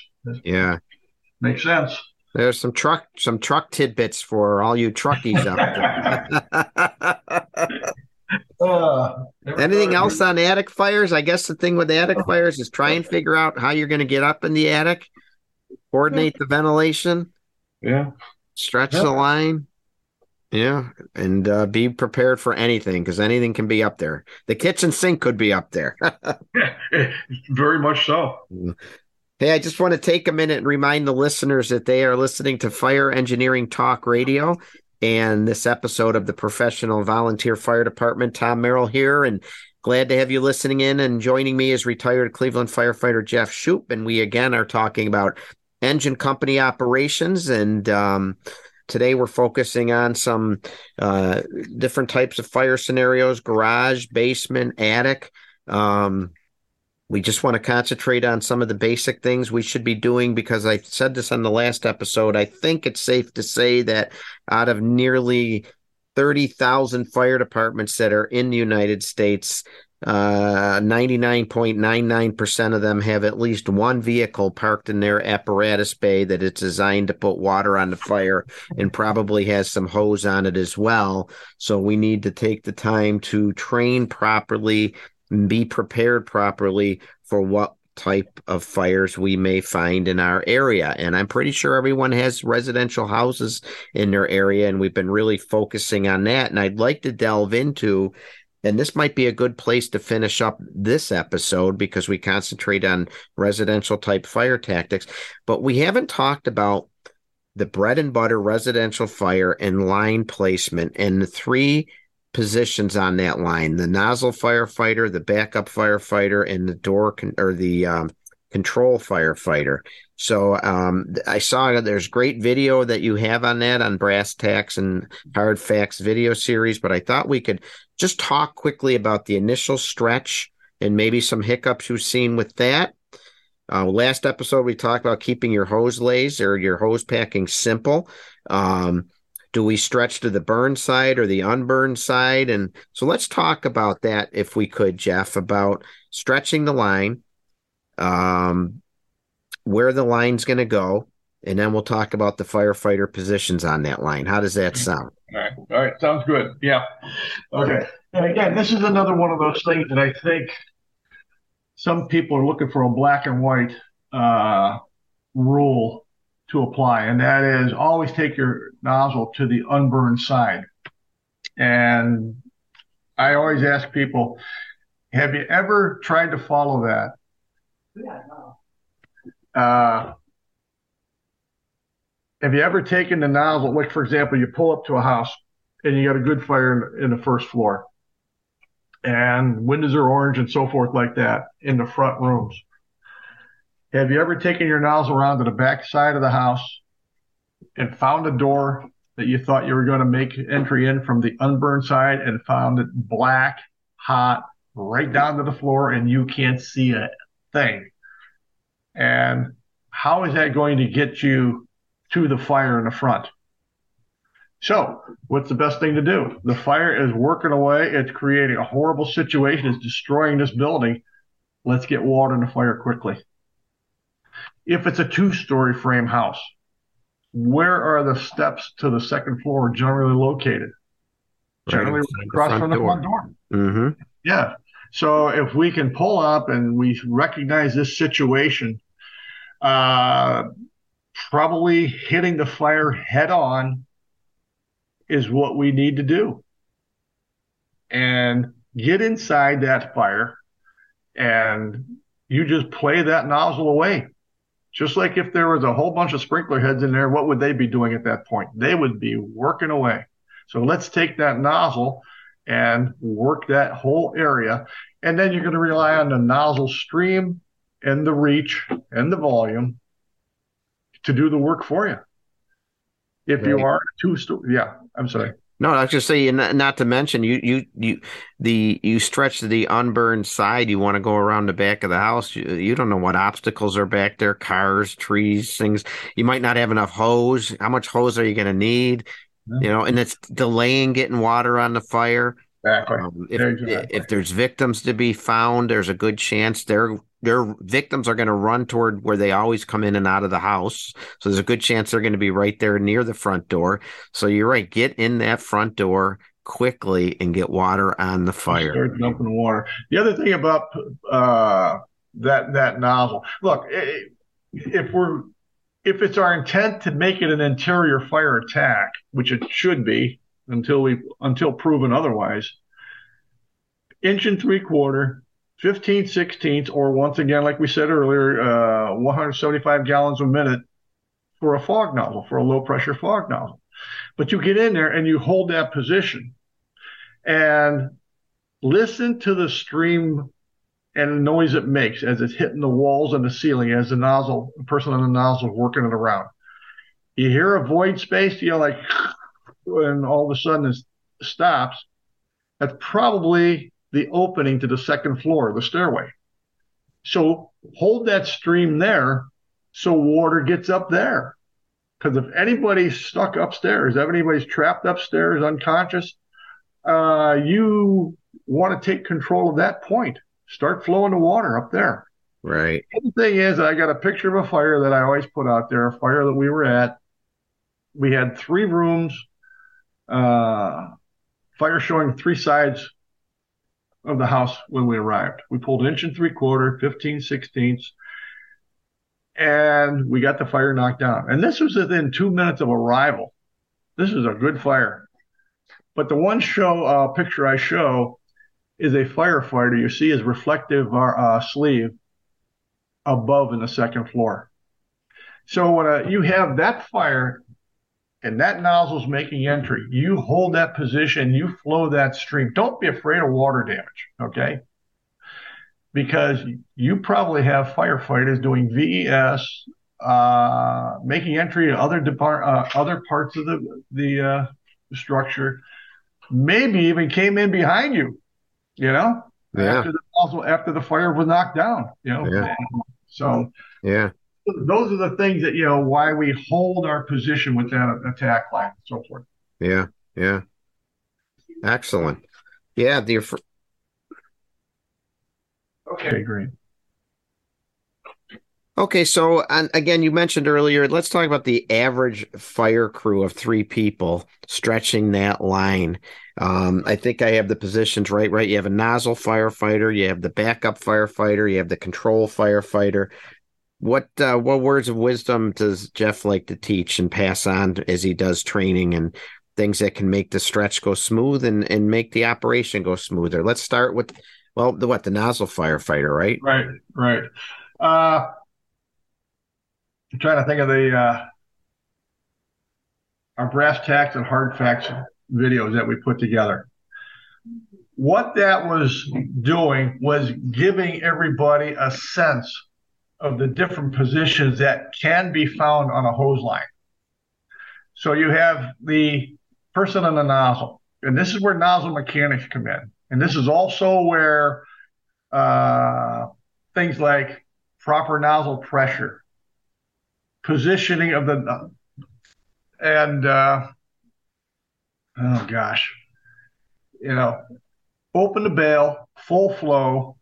Yeah. makes sense. There's some truck some truck tidbits for all you truckies out there. Uh, Anything else on attic fires? I guess the thing with attic fires is try and figure out how you're going to get up in the attic, coordinate the ventilation, Yeah. stretch Yeah. the line. Yeah, and uh, be prepared for anything because anything can be up there. The kitchen sink could be up there. Very much so. Hey, I just want to take a minute and remind the listeners that they are listening to Fire Engineering Talk Radio and this episode of the Professional Volunteer Fire Department. Tom Merrill here, and glad to have you listening in. And joining me is retired Cleveland firefighter Jeff Shupe. And we again are talking about engine company operations. And um, today we're focusing on some uh, different types of fire scenarios garage, basement, attic. Um, we just want to concentrate on some of the basic things we should be doing because I said this on the last episode. I think it's safe to say that out of nearly 30,000 fire departments that are in the United States, uh, 99.99% of them have at least one vehicle parked in their apparatus bay that it's designed to put water on the fire and probably has some hose on it as well. So we need to take the time to train properly and be prepared properly for what type of fires we may find in our area. And I'm pretty sure everyone has residential houses in their area, and we've been really focusing on that. And I'd like to delve into, and this might be a good place to finish up this episode because we concentrate on residential type fire tactics, but we haven't talked about the bread and butter residential fire and line placement and the three positions on that line the nozzle firefighter the backup firefighter and the door con- or the um, control firefighter. So um, i saw there's great video that you have on that on brass tacks and hard facts video series but i thought we could just talk quickly about the initial stretch and maybe some hiccups you've seen with that uh, last episode we talked about keeping your hose lays or your hose packing simple um, do we stretch to the burn side or the unburned side? And so let's talk about that if we could, Jeff, about stretching the line, um, where the line's going to go, and then we'll talk about the firefighter positions on that line. How does that sound? All right. All right. Sounds good. Yeah. Okay. And again, this is another one of those things that I think some people are looking for a black and white uh, rule to apply, and that is always take your nozzle to the unburned side. And I always ask people, have you ever tried to follow that? Uh, have you ever taken the nozzle, like for example, you pull up to a house and you got a good fire in, in the first floor and windows are orange and so forth like that in the front rooms. Have you ever taken your nozzle around to the back side of the house and found a door that you thought you were going to make entry in from the unburned side and found it black, hot, right down to the floor and you can't see a thing? And how is that going to get you to the fire in the front? So, what's the best thing to do? The fire is working away. It's creating a horrible situation. It's destroying this building. Let's get water in the fire quickly. if it's a two story frame house, where are the steps to the second floor generally located? Generally right across from the front door. Mm-hmm. Yeah. So if we can pull up and we recognize this situation, uh, probably hitting the fire head on is what we need to do. And get inside that fire and you just play that nozzle away. Just like if there was a whole bunch of sprinkler heads in there, what would they be doing at that point? They would be working away. So let's take that nozzle and work that whole area. And then you're going to rely on the nozzle stream and the reach and the volume to do the work for you. If right. you are two yeah, I'm sorry. No, I was just saying, not, not to mention you, you, you, the you stretch the unburned side. You want to go around the back of the house. You, you don't know what obstacles are back there, cars, trees, things. You might not have enough hose. How much hose are you going to need? Yeah. You know, and it's delaying getting water on the fire. Exactly. Um, if, exactly. if there's victims to be found, there's a good chance they're their victims are going to run toward where they always come in and out of the house. So there's a good chance they're going to be right there near the front door. So you're right. Get in that front door quickly and get water on the fire. Start dumping water. The other thing about uh, that that nozzle, look, if we're if it's our intent to make it an interior fire attack, which it should be until we until proven otherwise, inch and three quarter 15 sixteenths, or once again, like we said earlier, uh, 175 gallons a minute for a fog nozzle, for a low pressure fog nozzle. But you get in there and you hold that position and listen to the stream and the noise it makes as it's hitting the walls and the ceiling as the nozzle, the person on the nozzle is working it around. You hear a void space, you know, like, and all of a sudden it stops. That's probably the opening to the second floor, the stairway. So hold that stream there so water gets up there. Because if anybody's stuck upstairs, if anybody's trapped upstairs unconscious, uh, you want to take control of that point. Start flowing the water up there. Right. The thing is, I got a picture of a fire that I always put out there, a fire that we were at. We had three rooms, uh, fire showing three sides of the house when we arrived. We pulled inch and three quarter, 15 sixteenths, and we got the fire knocked down. And this was within two minutes of arrival. This is a good fire. But the one show uh, picture I show is a firefighter. You see his reflective uh, sleeve above in the second floor. So when uh, you have that fire and that nozzle's making entry, you hold that position, you flow that stream. Don't be afraid of water damage, okay? Because you probably have firefighters doing VES, uh, making entry to other depart, uh, other parts of the the uh, structure. Maybe even came in behind you, you know, yeah. after the nozzle, after the fire was knocked down, you know. Yeah. So yeah, those are the things that you know why we hold our position with that attack line and so forth. Yeah, yeah, excellent. Yeah, the okay, great. Okay, so and again, you mentioned earlier. Let's talk about the average fire crew of three people stretching that line. Um, I think I have the positions right. Right, you have a nozzle firefighter, you have the backup firefighter, you have the control firefighter, what uh, what words of wisdom does Jeff like to teach and pass on as he does training and things that can make the stretch go smooth and, and make the operation go smoother? Let's start with well, the what the nozzle firefighter, right? Right, right. Uh, I'm trying to think of the uh, our brass tacks and hard facts videos that we put together. What that was doing was giving everybody a sense of the different positions that can be found on a hose line. So you have the person in the nozzle, and this is where nozzle mechanics come in. And this is also where uh, things like proper nozzle pressure, positioning of the, and uh, oh gosh, you know, open the bail, full flow,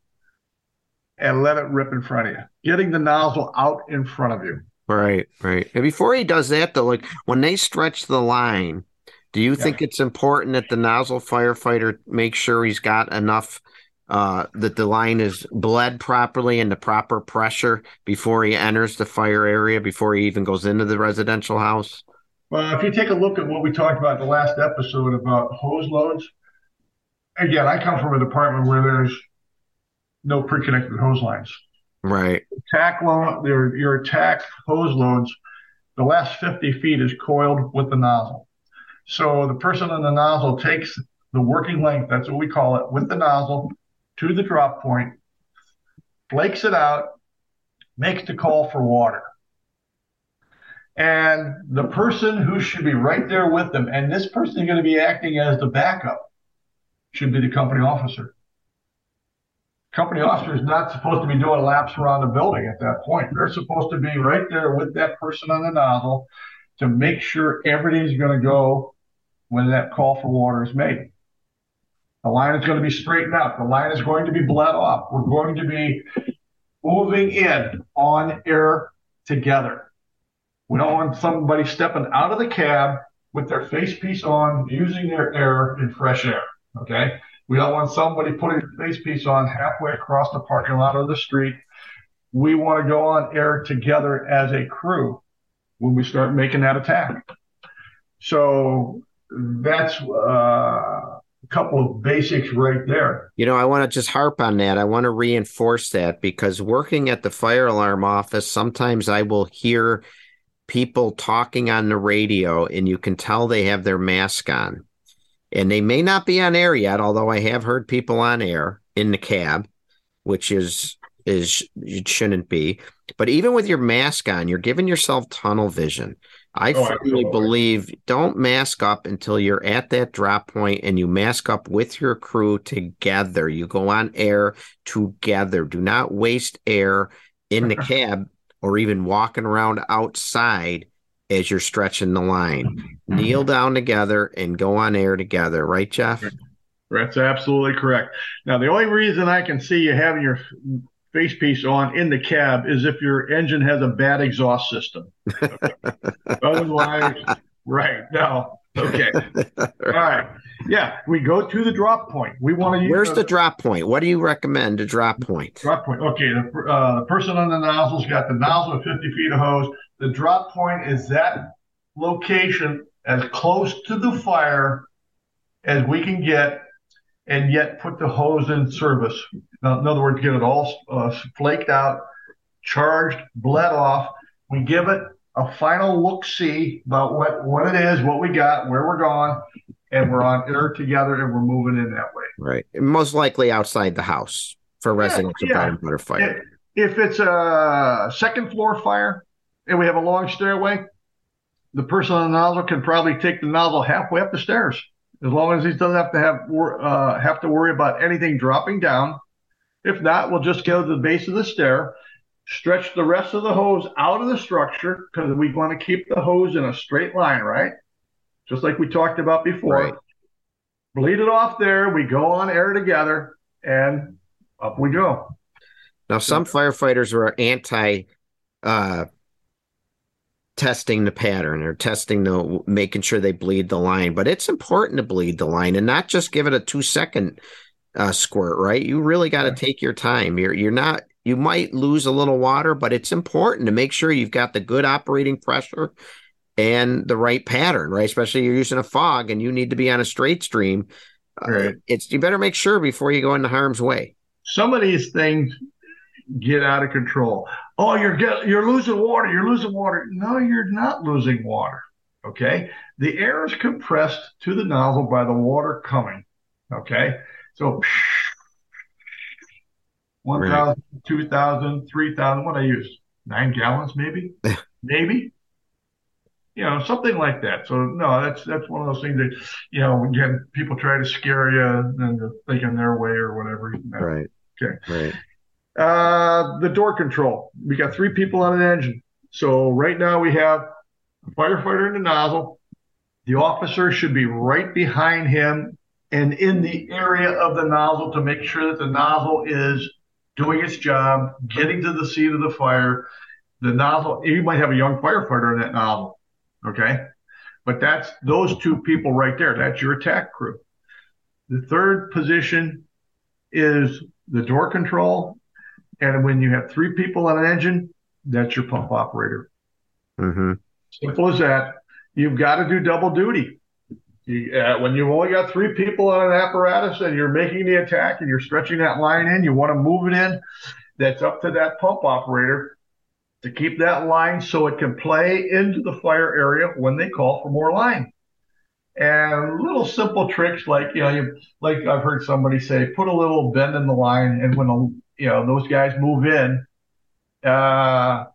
and let it rip in front of you. Getting the nozzle out in front of you. Right, right. And before he does that, though, like when they stretch the line, do you yeah. think it's important that the nozzle firefighter make sure he's got enough uh, that the line is bled properly and the proper pressure before he enters the fire area, before he even goes into the residential house? Well, if you take a look at what we talked about in the last episode about hose loads, again, I come from a department where there's no pre-connected hose lines. Right. Tack load, your your tack hose loads, the last 50 feet is coiled with the nozzle. So the person on the nozzle takes the working length, that's what we call it, with the nozzle to the drop point, flakes it out, makes the call for water. And the person who should be right there with them, and this person is going to be acting as the backup, should be the company officer. Company officer is not supposed to be doing laps around the building at that point. They're supposed to be right there with that person on the nozzle to make sure everything's going to go when that call for water is made. The line is going to be straightened out. The line is going to be bled off. We're going to be moving in on air together. We don't want somebody stepping out of the cab with their face piece on, using their air in fresh air. Okay. We don't want somebody putting their face piece on halfway across the parking lot or the street. We want to go on air together as a crew when we start making that attack. So that's uh, a couple of basics right there. You know, I want to just harp on that. I want to reinforce that because working at the fire alarm office, sometimes I will hear people talking on the radio and you can tell they have their mask on. And they may not be on air yet, although I have heard people on air in the cab, which is is it shouldn't be. But even with your mask on, you're giving yourself tunnel vision. I oh, firmly believe don't mask up until you're at that drop point and you mask up with your crew together. You go on air together. Do not waste air in the cab or even walking around outside as you're stretching the line. Kneel down together and go on air together, right, Jeff? That's absolutely correct. Now, the only reason I can see you having your face piece on in the cab is if your engine has a bad exhaust system. Otherwise, right. No. Okay. All right. Yeah. We go to the drop point. We want to use. Where's the drop point? What do you recommend a drop point? Drop point. Okay. The, uh, the person on the nozzle's got the nozzle of 50 feet of hose. The drop point is that location as close to the fire as we can get and yet put the hose in service. Now, in other words, get it all uh, flaked out, charged, bled off. We give it a final look see about what, what it is, what we got, where we're going, and we're on air together and we're moving in that way. Right. Most likely outside the house for residential yeah, yeah. fire. If, if it's a second floor fire and we have a long stairway, the person on the nozzle can probably take the nozzle halfway up the stairs as long as he doesn't have to have uh, have to worry about anything dropping down. If not, we'll just go to the base of the stair, stretch the rest of the hose out of the structure because we want to keep the hose in a straight line, right? Just like we talked about before. Right. Bleed it off there. We go on air together, and up we go. Now, some firefighters are anti uh, testing the pattern or testing the making sure they bleed the line but it's important to bleed the line and not just give it a two second uh, squirt right? You really got to take your time. You're you're not you might lose a little water but it's important to make sure you've got the good operating pressure and the right pattern right? Especially you're using a fog and you need to be on a straight stream uh, right. Uh, it's you better make sure before you go into harm's way. Some of these things get out of control. Oh, you're get, you're losing water. You're losing water. No, you're not losing water. Okay. The air is compressed to the nozzle by the water coming. Okay. So 1,000, 2,000, 3,000, what I use? Nine gallons, maybe? maybe? You know, something like that. So no, that's that's one of those things that, you know, again, people try to scare you and thinking their way or whatever. Right. Okay. Right. Uh, the door control. We got three people on an engine. So right now we have a firefighter in the nozzle. The officer should be right behind him and in the area of the nozzle to make sure that the nozzle is doing its job, getting to the seat of the fire. The nozzle, you might have a young firefighter in that nozzle, okay? But that's those two people right there. That's your attack crew. The third position is the door control. And when you have three people on an engine, that's your pump operator. Mm-hmm. Simple as that. You've got to do double duty. You, uh, when you've only got three people on an apparatus and you're making the attack and you're stretching that line in, you want to move it in. That's up to that pump operator to keep that line so it can play into the fire area when they call for more line. And little simple tricks like you know, you, like I've heard somebody say, put a little bend in the line, and when a, you know those guys move in, uh,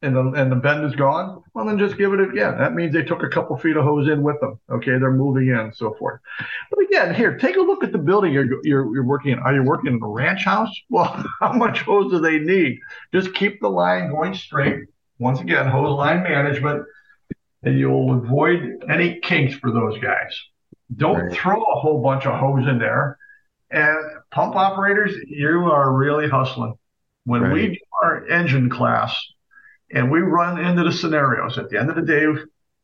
and the and the bend is gone, well then just give it again. That means they took a couple feet of hose in with them. Okay, they're moving in and so forth. But again, here, take a look at the building you're you're, you're working in. Are you working in a ranch house? Well, how much hose do they need? Just keep the line going straight. Once again, hose line management, and you'll avoid any kinks for those guys. Don't right. throw a whole bunch of hose in there. And pump operators, you are really hustling. When right. we do our engine class, and we run into the scenarios. At the end of the day,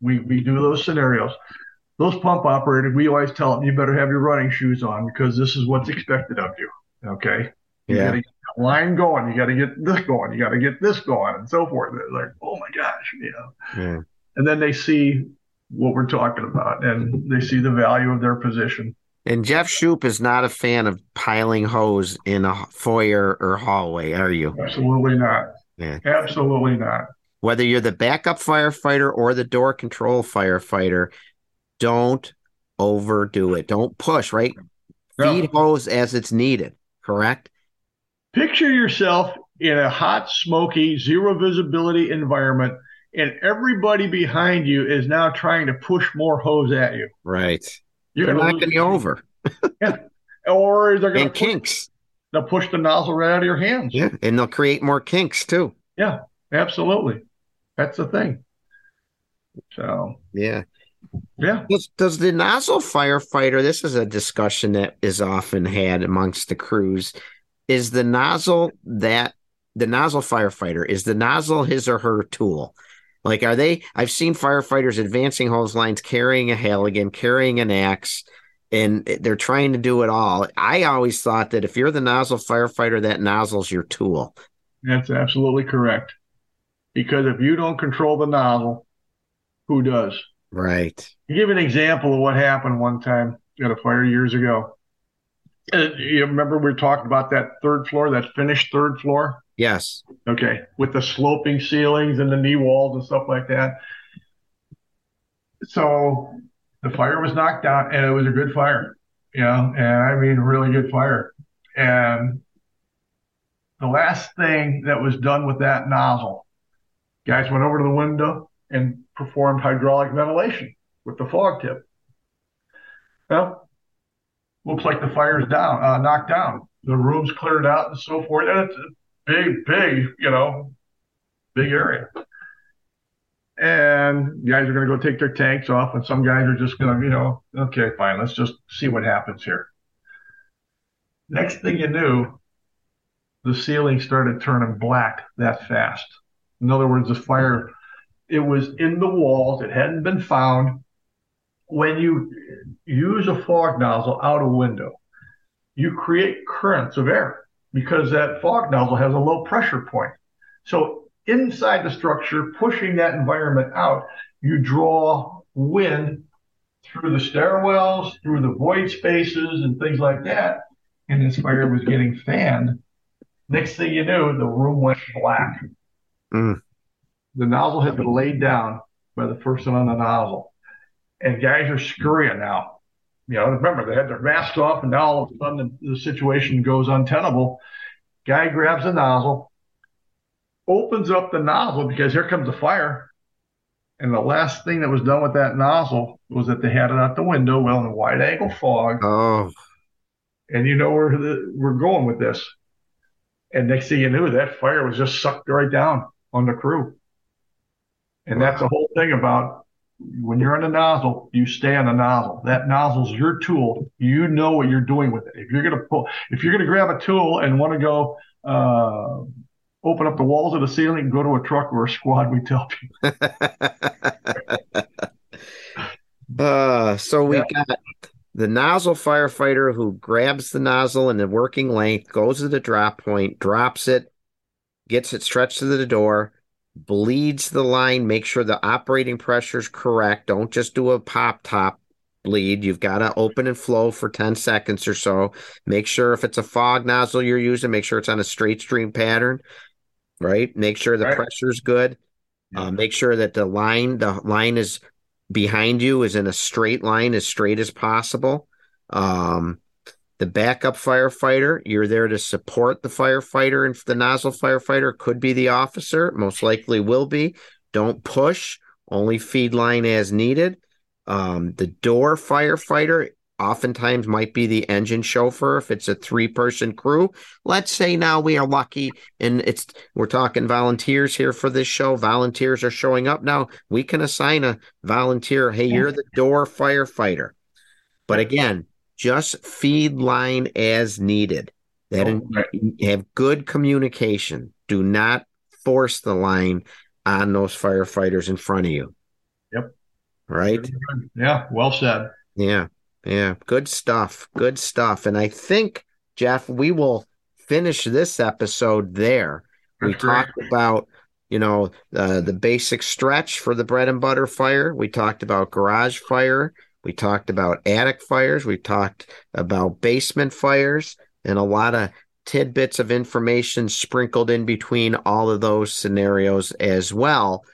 we, we do those scenarios. Those pump operators, we always tell them, you better have your running shoes on because this is what's expected of you. Okay. You yeah. got to get the line going. You got to get this going. You got to get this going and so forth. They're like, oh my gosh, you know. Yeah. And then they see what we're talking about and they see the value of their position. And Jeff Shupe is not a fan of piling hose in a foyer or hallway, are you? Absolutely not. Yeah. Absolutely not. Whether you're the backup firefighter or the door control firefighter, don't overdo it. Don't push, right? No. Feed hose as it's needed, correct? Picture yourself in a hot, smoky, zero visibility environment, and everybody behind you is now trying to push more hose at you. Right. You're they're knocking you over. yeah. Or they're going to kinks they'll push the nozzle right out of your hands. Yeah, and they'll create more kinks too. Yeah, absolutely. That's the thing. So yeah, yeah. Does, does the nozzle firefighter? This is a discussion that is often had amongst the crews. Is the nozzle that the nozzle firefighter is the nozzle his or her tool? Like, are they? I've seen firefighters advancing hose lines, carrying a Halligan, carrying an axe and they're trying to do it all. I always thought that if you're the nozzle firefighter, that nozzle's your tool. That's absolutely correct. Because if you don't control the nozzle, who does? Right. You give an example of what happened one time at a fire years ago. Uh, you remember we talked about that third floor, that finished third floor? Yes. Okay. With the sloping ceilings and the knee walls and stuff like that. So the fire was knocked out and it was a good fire, know, and I mean, really good fire. And the last thing that was done with that nozzle, guys went over to the window and performed hydraulic ventilation with the fog tip. Well, looks like the fire's down, uh, knocked down. The room's cleared out and so forth. And it's big, big, you know, big area and guys are going to go take their tanks off, and some guys are just going to, you know, okay, fine, let's just see what happens here. Next thing you knew, the ceiling started turning black that fast. In other words, the fire, it was in the walls, it hadn't been found. When you use a fog nozzle out a window, you create currents of air because that fog nozzle has a low pressure point. So inside the structure, pushing that environment out, you draw wind through the stairwells, through the void spaces, and things like that. And this fire was getting fanned. Next thing you knew, the room went black. Mm. The nozzle had been laid down by the person on the nozzle. And guys are scurrying now. You know, remember, they had their masks off, and now all of a sudden the, the situation goes untenable. Guy grabs a nozzle, opens up the nozzle because here comes the fire. And the last thing that was done with that nozzle was that they had it out the window, well, in a wide angle fog. Oh. And you know where the, we're going with this. And next thing you knew, that fire was just sucked right down on the crew. And wow. that's the whole thing about when you're on the nozzle, you stay on the nozzle. That nozzle's your tool. You know what you're doing with it. If you're gonna pull, if you're gonna grab a tool and want to go uh, open up the walls of the ceiling, go to a truck or a squad. We tell people. uh, so we yeah. got the nozzle firefighter who grabs the nozzle in the working length, goes to the drop point, drops it, gets it stretched to the door, bleeds the line, make sure the operating pressure is correct. Don't just do a pop top bleed. You've got to open and flow for 10 seconds or so. Make sure if it's a fog nozzle you're using, make sure it's on a straight stream pattern, right? Make sure the right. pressure is good. Yeah. Uh, make sure that the line, the line is behind you is in a straight line, as straight as possible. Um, the backup firefighter, you're there to support the firefighter, and the nozzle firefighter could be the officer, most likely will be. Don't push, only feed line as needed. Um, the door firefighter oftentimes might be the engine chauffeur if it's a three person crew. Let's say now we are lucky and it's we're talking volunteers here for this show. Volunteers are showing up now. We can assign a volunteer, hey, you're the door firefighter. But again, just feed line as needed. That oh, right. have good communication. Do not force the line on those firefighters in front of you. Yep. Right? Yeah, well said. Yeah. Yeah, good stuff. Good stuff. And I think, Jeff, we will finish this episode there. we talked about, you know, uh, the basic stretch for the bread and butter fire. We talked about garage fire. We talked about attic fires. We talked about basement fires and a lot of tidbits of information sprinkled in between all of those scenarios as well.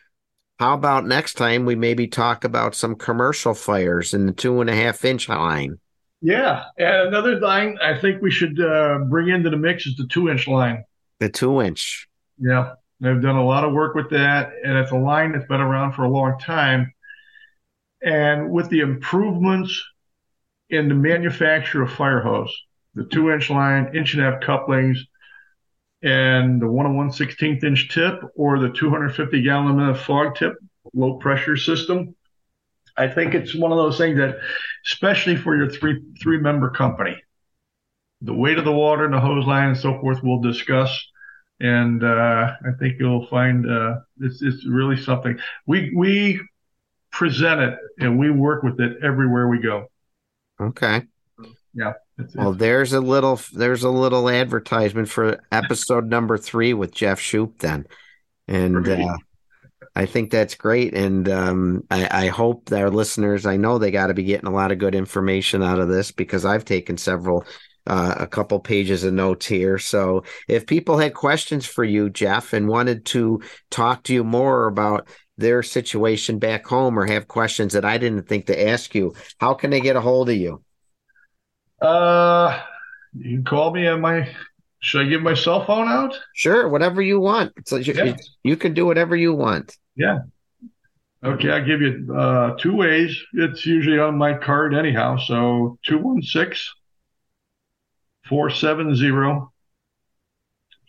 How about next time we maybe talk about some commercial fires in the two and a half inch line? Yeah. And another line I think we should uh, bring into the mix is the two inch line. The two inch. Yeah. They've done a lot of work with that. And it's a line that's been around for a long time. And with the improvements in the manufacture of fire hose, the two inch line, inch and a half couplings, and the one and one sixteenth inch tip or the 250 gallon minute fog tip low pressure system. I think it's one of those things that, especially for your three three member company, the weight of the water and the hose line and so forth, we'll discuss. And uh, I think you'll find uh, it's it's really something. We we present it and we work with it everywhere we go. Okay. Yeah. It's, well, it's, there's a little there's a little advertisement for episode number three with Jeff Shupe then, and uh, I think that's great. And um, I, I, hope our listeners, I know they got to be getting a lot of good information out of this because I've taken several. Uh, a couple pages of notes here. So, if people had questions for you, Jeff, and wanted to talk to you more about their situation back home or have questions that I didn't think to ask you, how can they get a hold of you? Uh, you can call me on my. Should I give my cell phone out? Sure, whatever you want. So you, yeah. you can do whatever you want. Yeah. Okay, I'll give you uh, two ways. It's usually on my card anyhow. So 216 470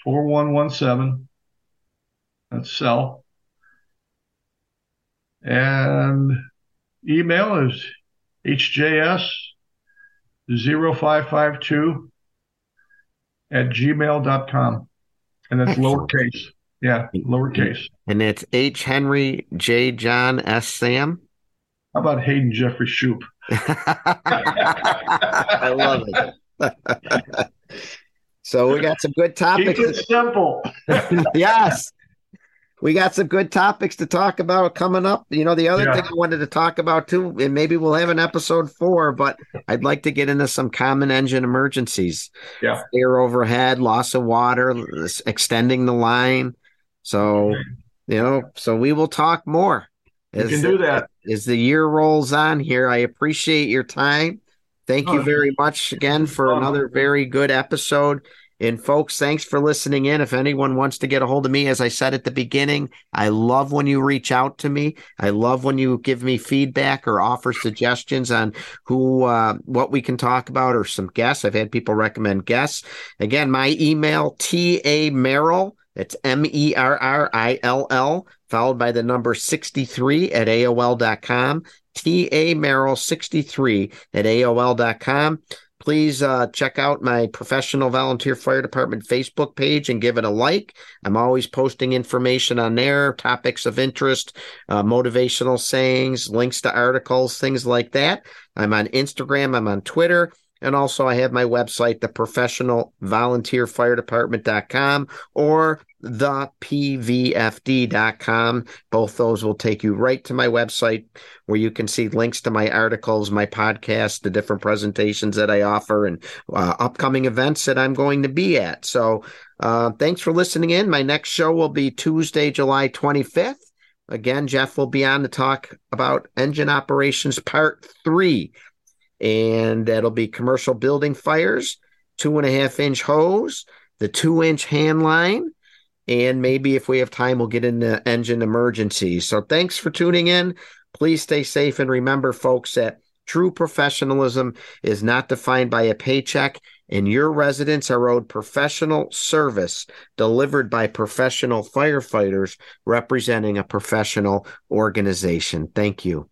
4117. That's cell. And email is hjs 0552 at gmail.com. And it's lowercase. Yeah, lowercase. And it's H. Henry J. John S. Sam. How about Hayden Jeffrey Shupe? I love it. so we got some good topics. Keep it simple. yes we got some good topics to talk about coming up. You know, the other yeah. thing I wanted to talk about too, and maybe we'll have an episode four, but I'd like to get into some common engine emergencies. Yeah. Air overhead, loss of water, extending the line. So, you know, so we will talk more. As, you can do that. As the year rolls on here, I appreciate your time. Thank oh, you oh, very much again for another very good episode. And folks, thanks for listening in. If anyone wants to get a hold of me, as I said at the beginning, I love when you reach out to me. I love when you give me feedback or offer suggestions on who, uh, what we can talk about or some guests. I've had people recommend guests. Again, my email, T A Merrill. It's M E R R I L L followed by the number 63 at AOL.com. T.A. Merrill 63 at AOL.com. Please uh, check out my professional volunteer fire department Facebook page and give it a like. I'm always posting information on there, topics of interest, uh, motivational sayings, links to articles, things like that. I'm on Instagram, I'm on Twitter. And also, I have my website, the professional volunteer fire department.com or the pvfd.com. Both those will take you right to my website where you can see links to my articles, my podcast, the different presentations that I offer, and uh, upcoming events that I'm going to be at. So, uh, thanks for listening in. My next show will be Tuesday, July 25th. Again, Jeff will be on to talk about engine operations part three and that'll be commercial building fires, two and a half inch hose, the two inch hand line, and maybe if we have time, we'll get into engine emergencies. So thanks for tuning in. Please stay safe and remember, folks, that true professionalism is not defined by a paycheck, and your residents are owed professional service delivered by professional firefighters representing a professional organization. Thank you.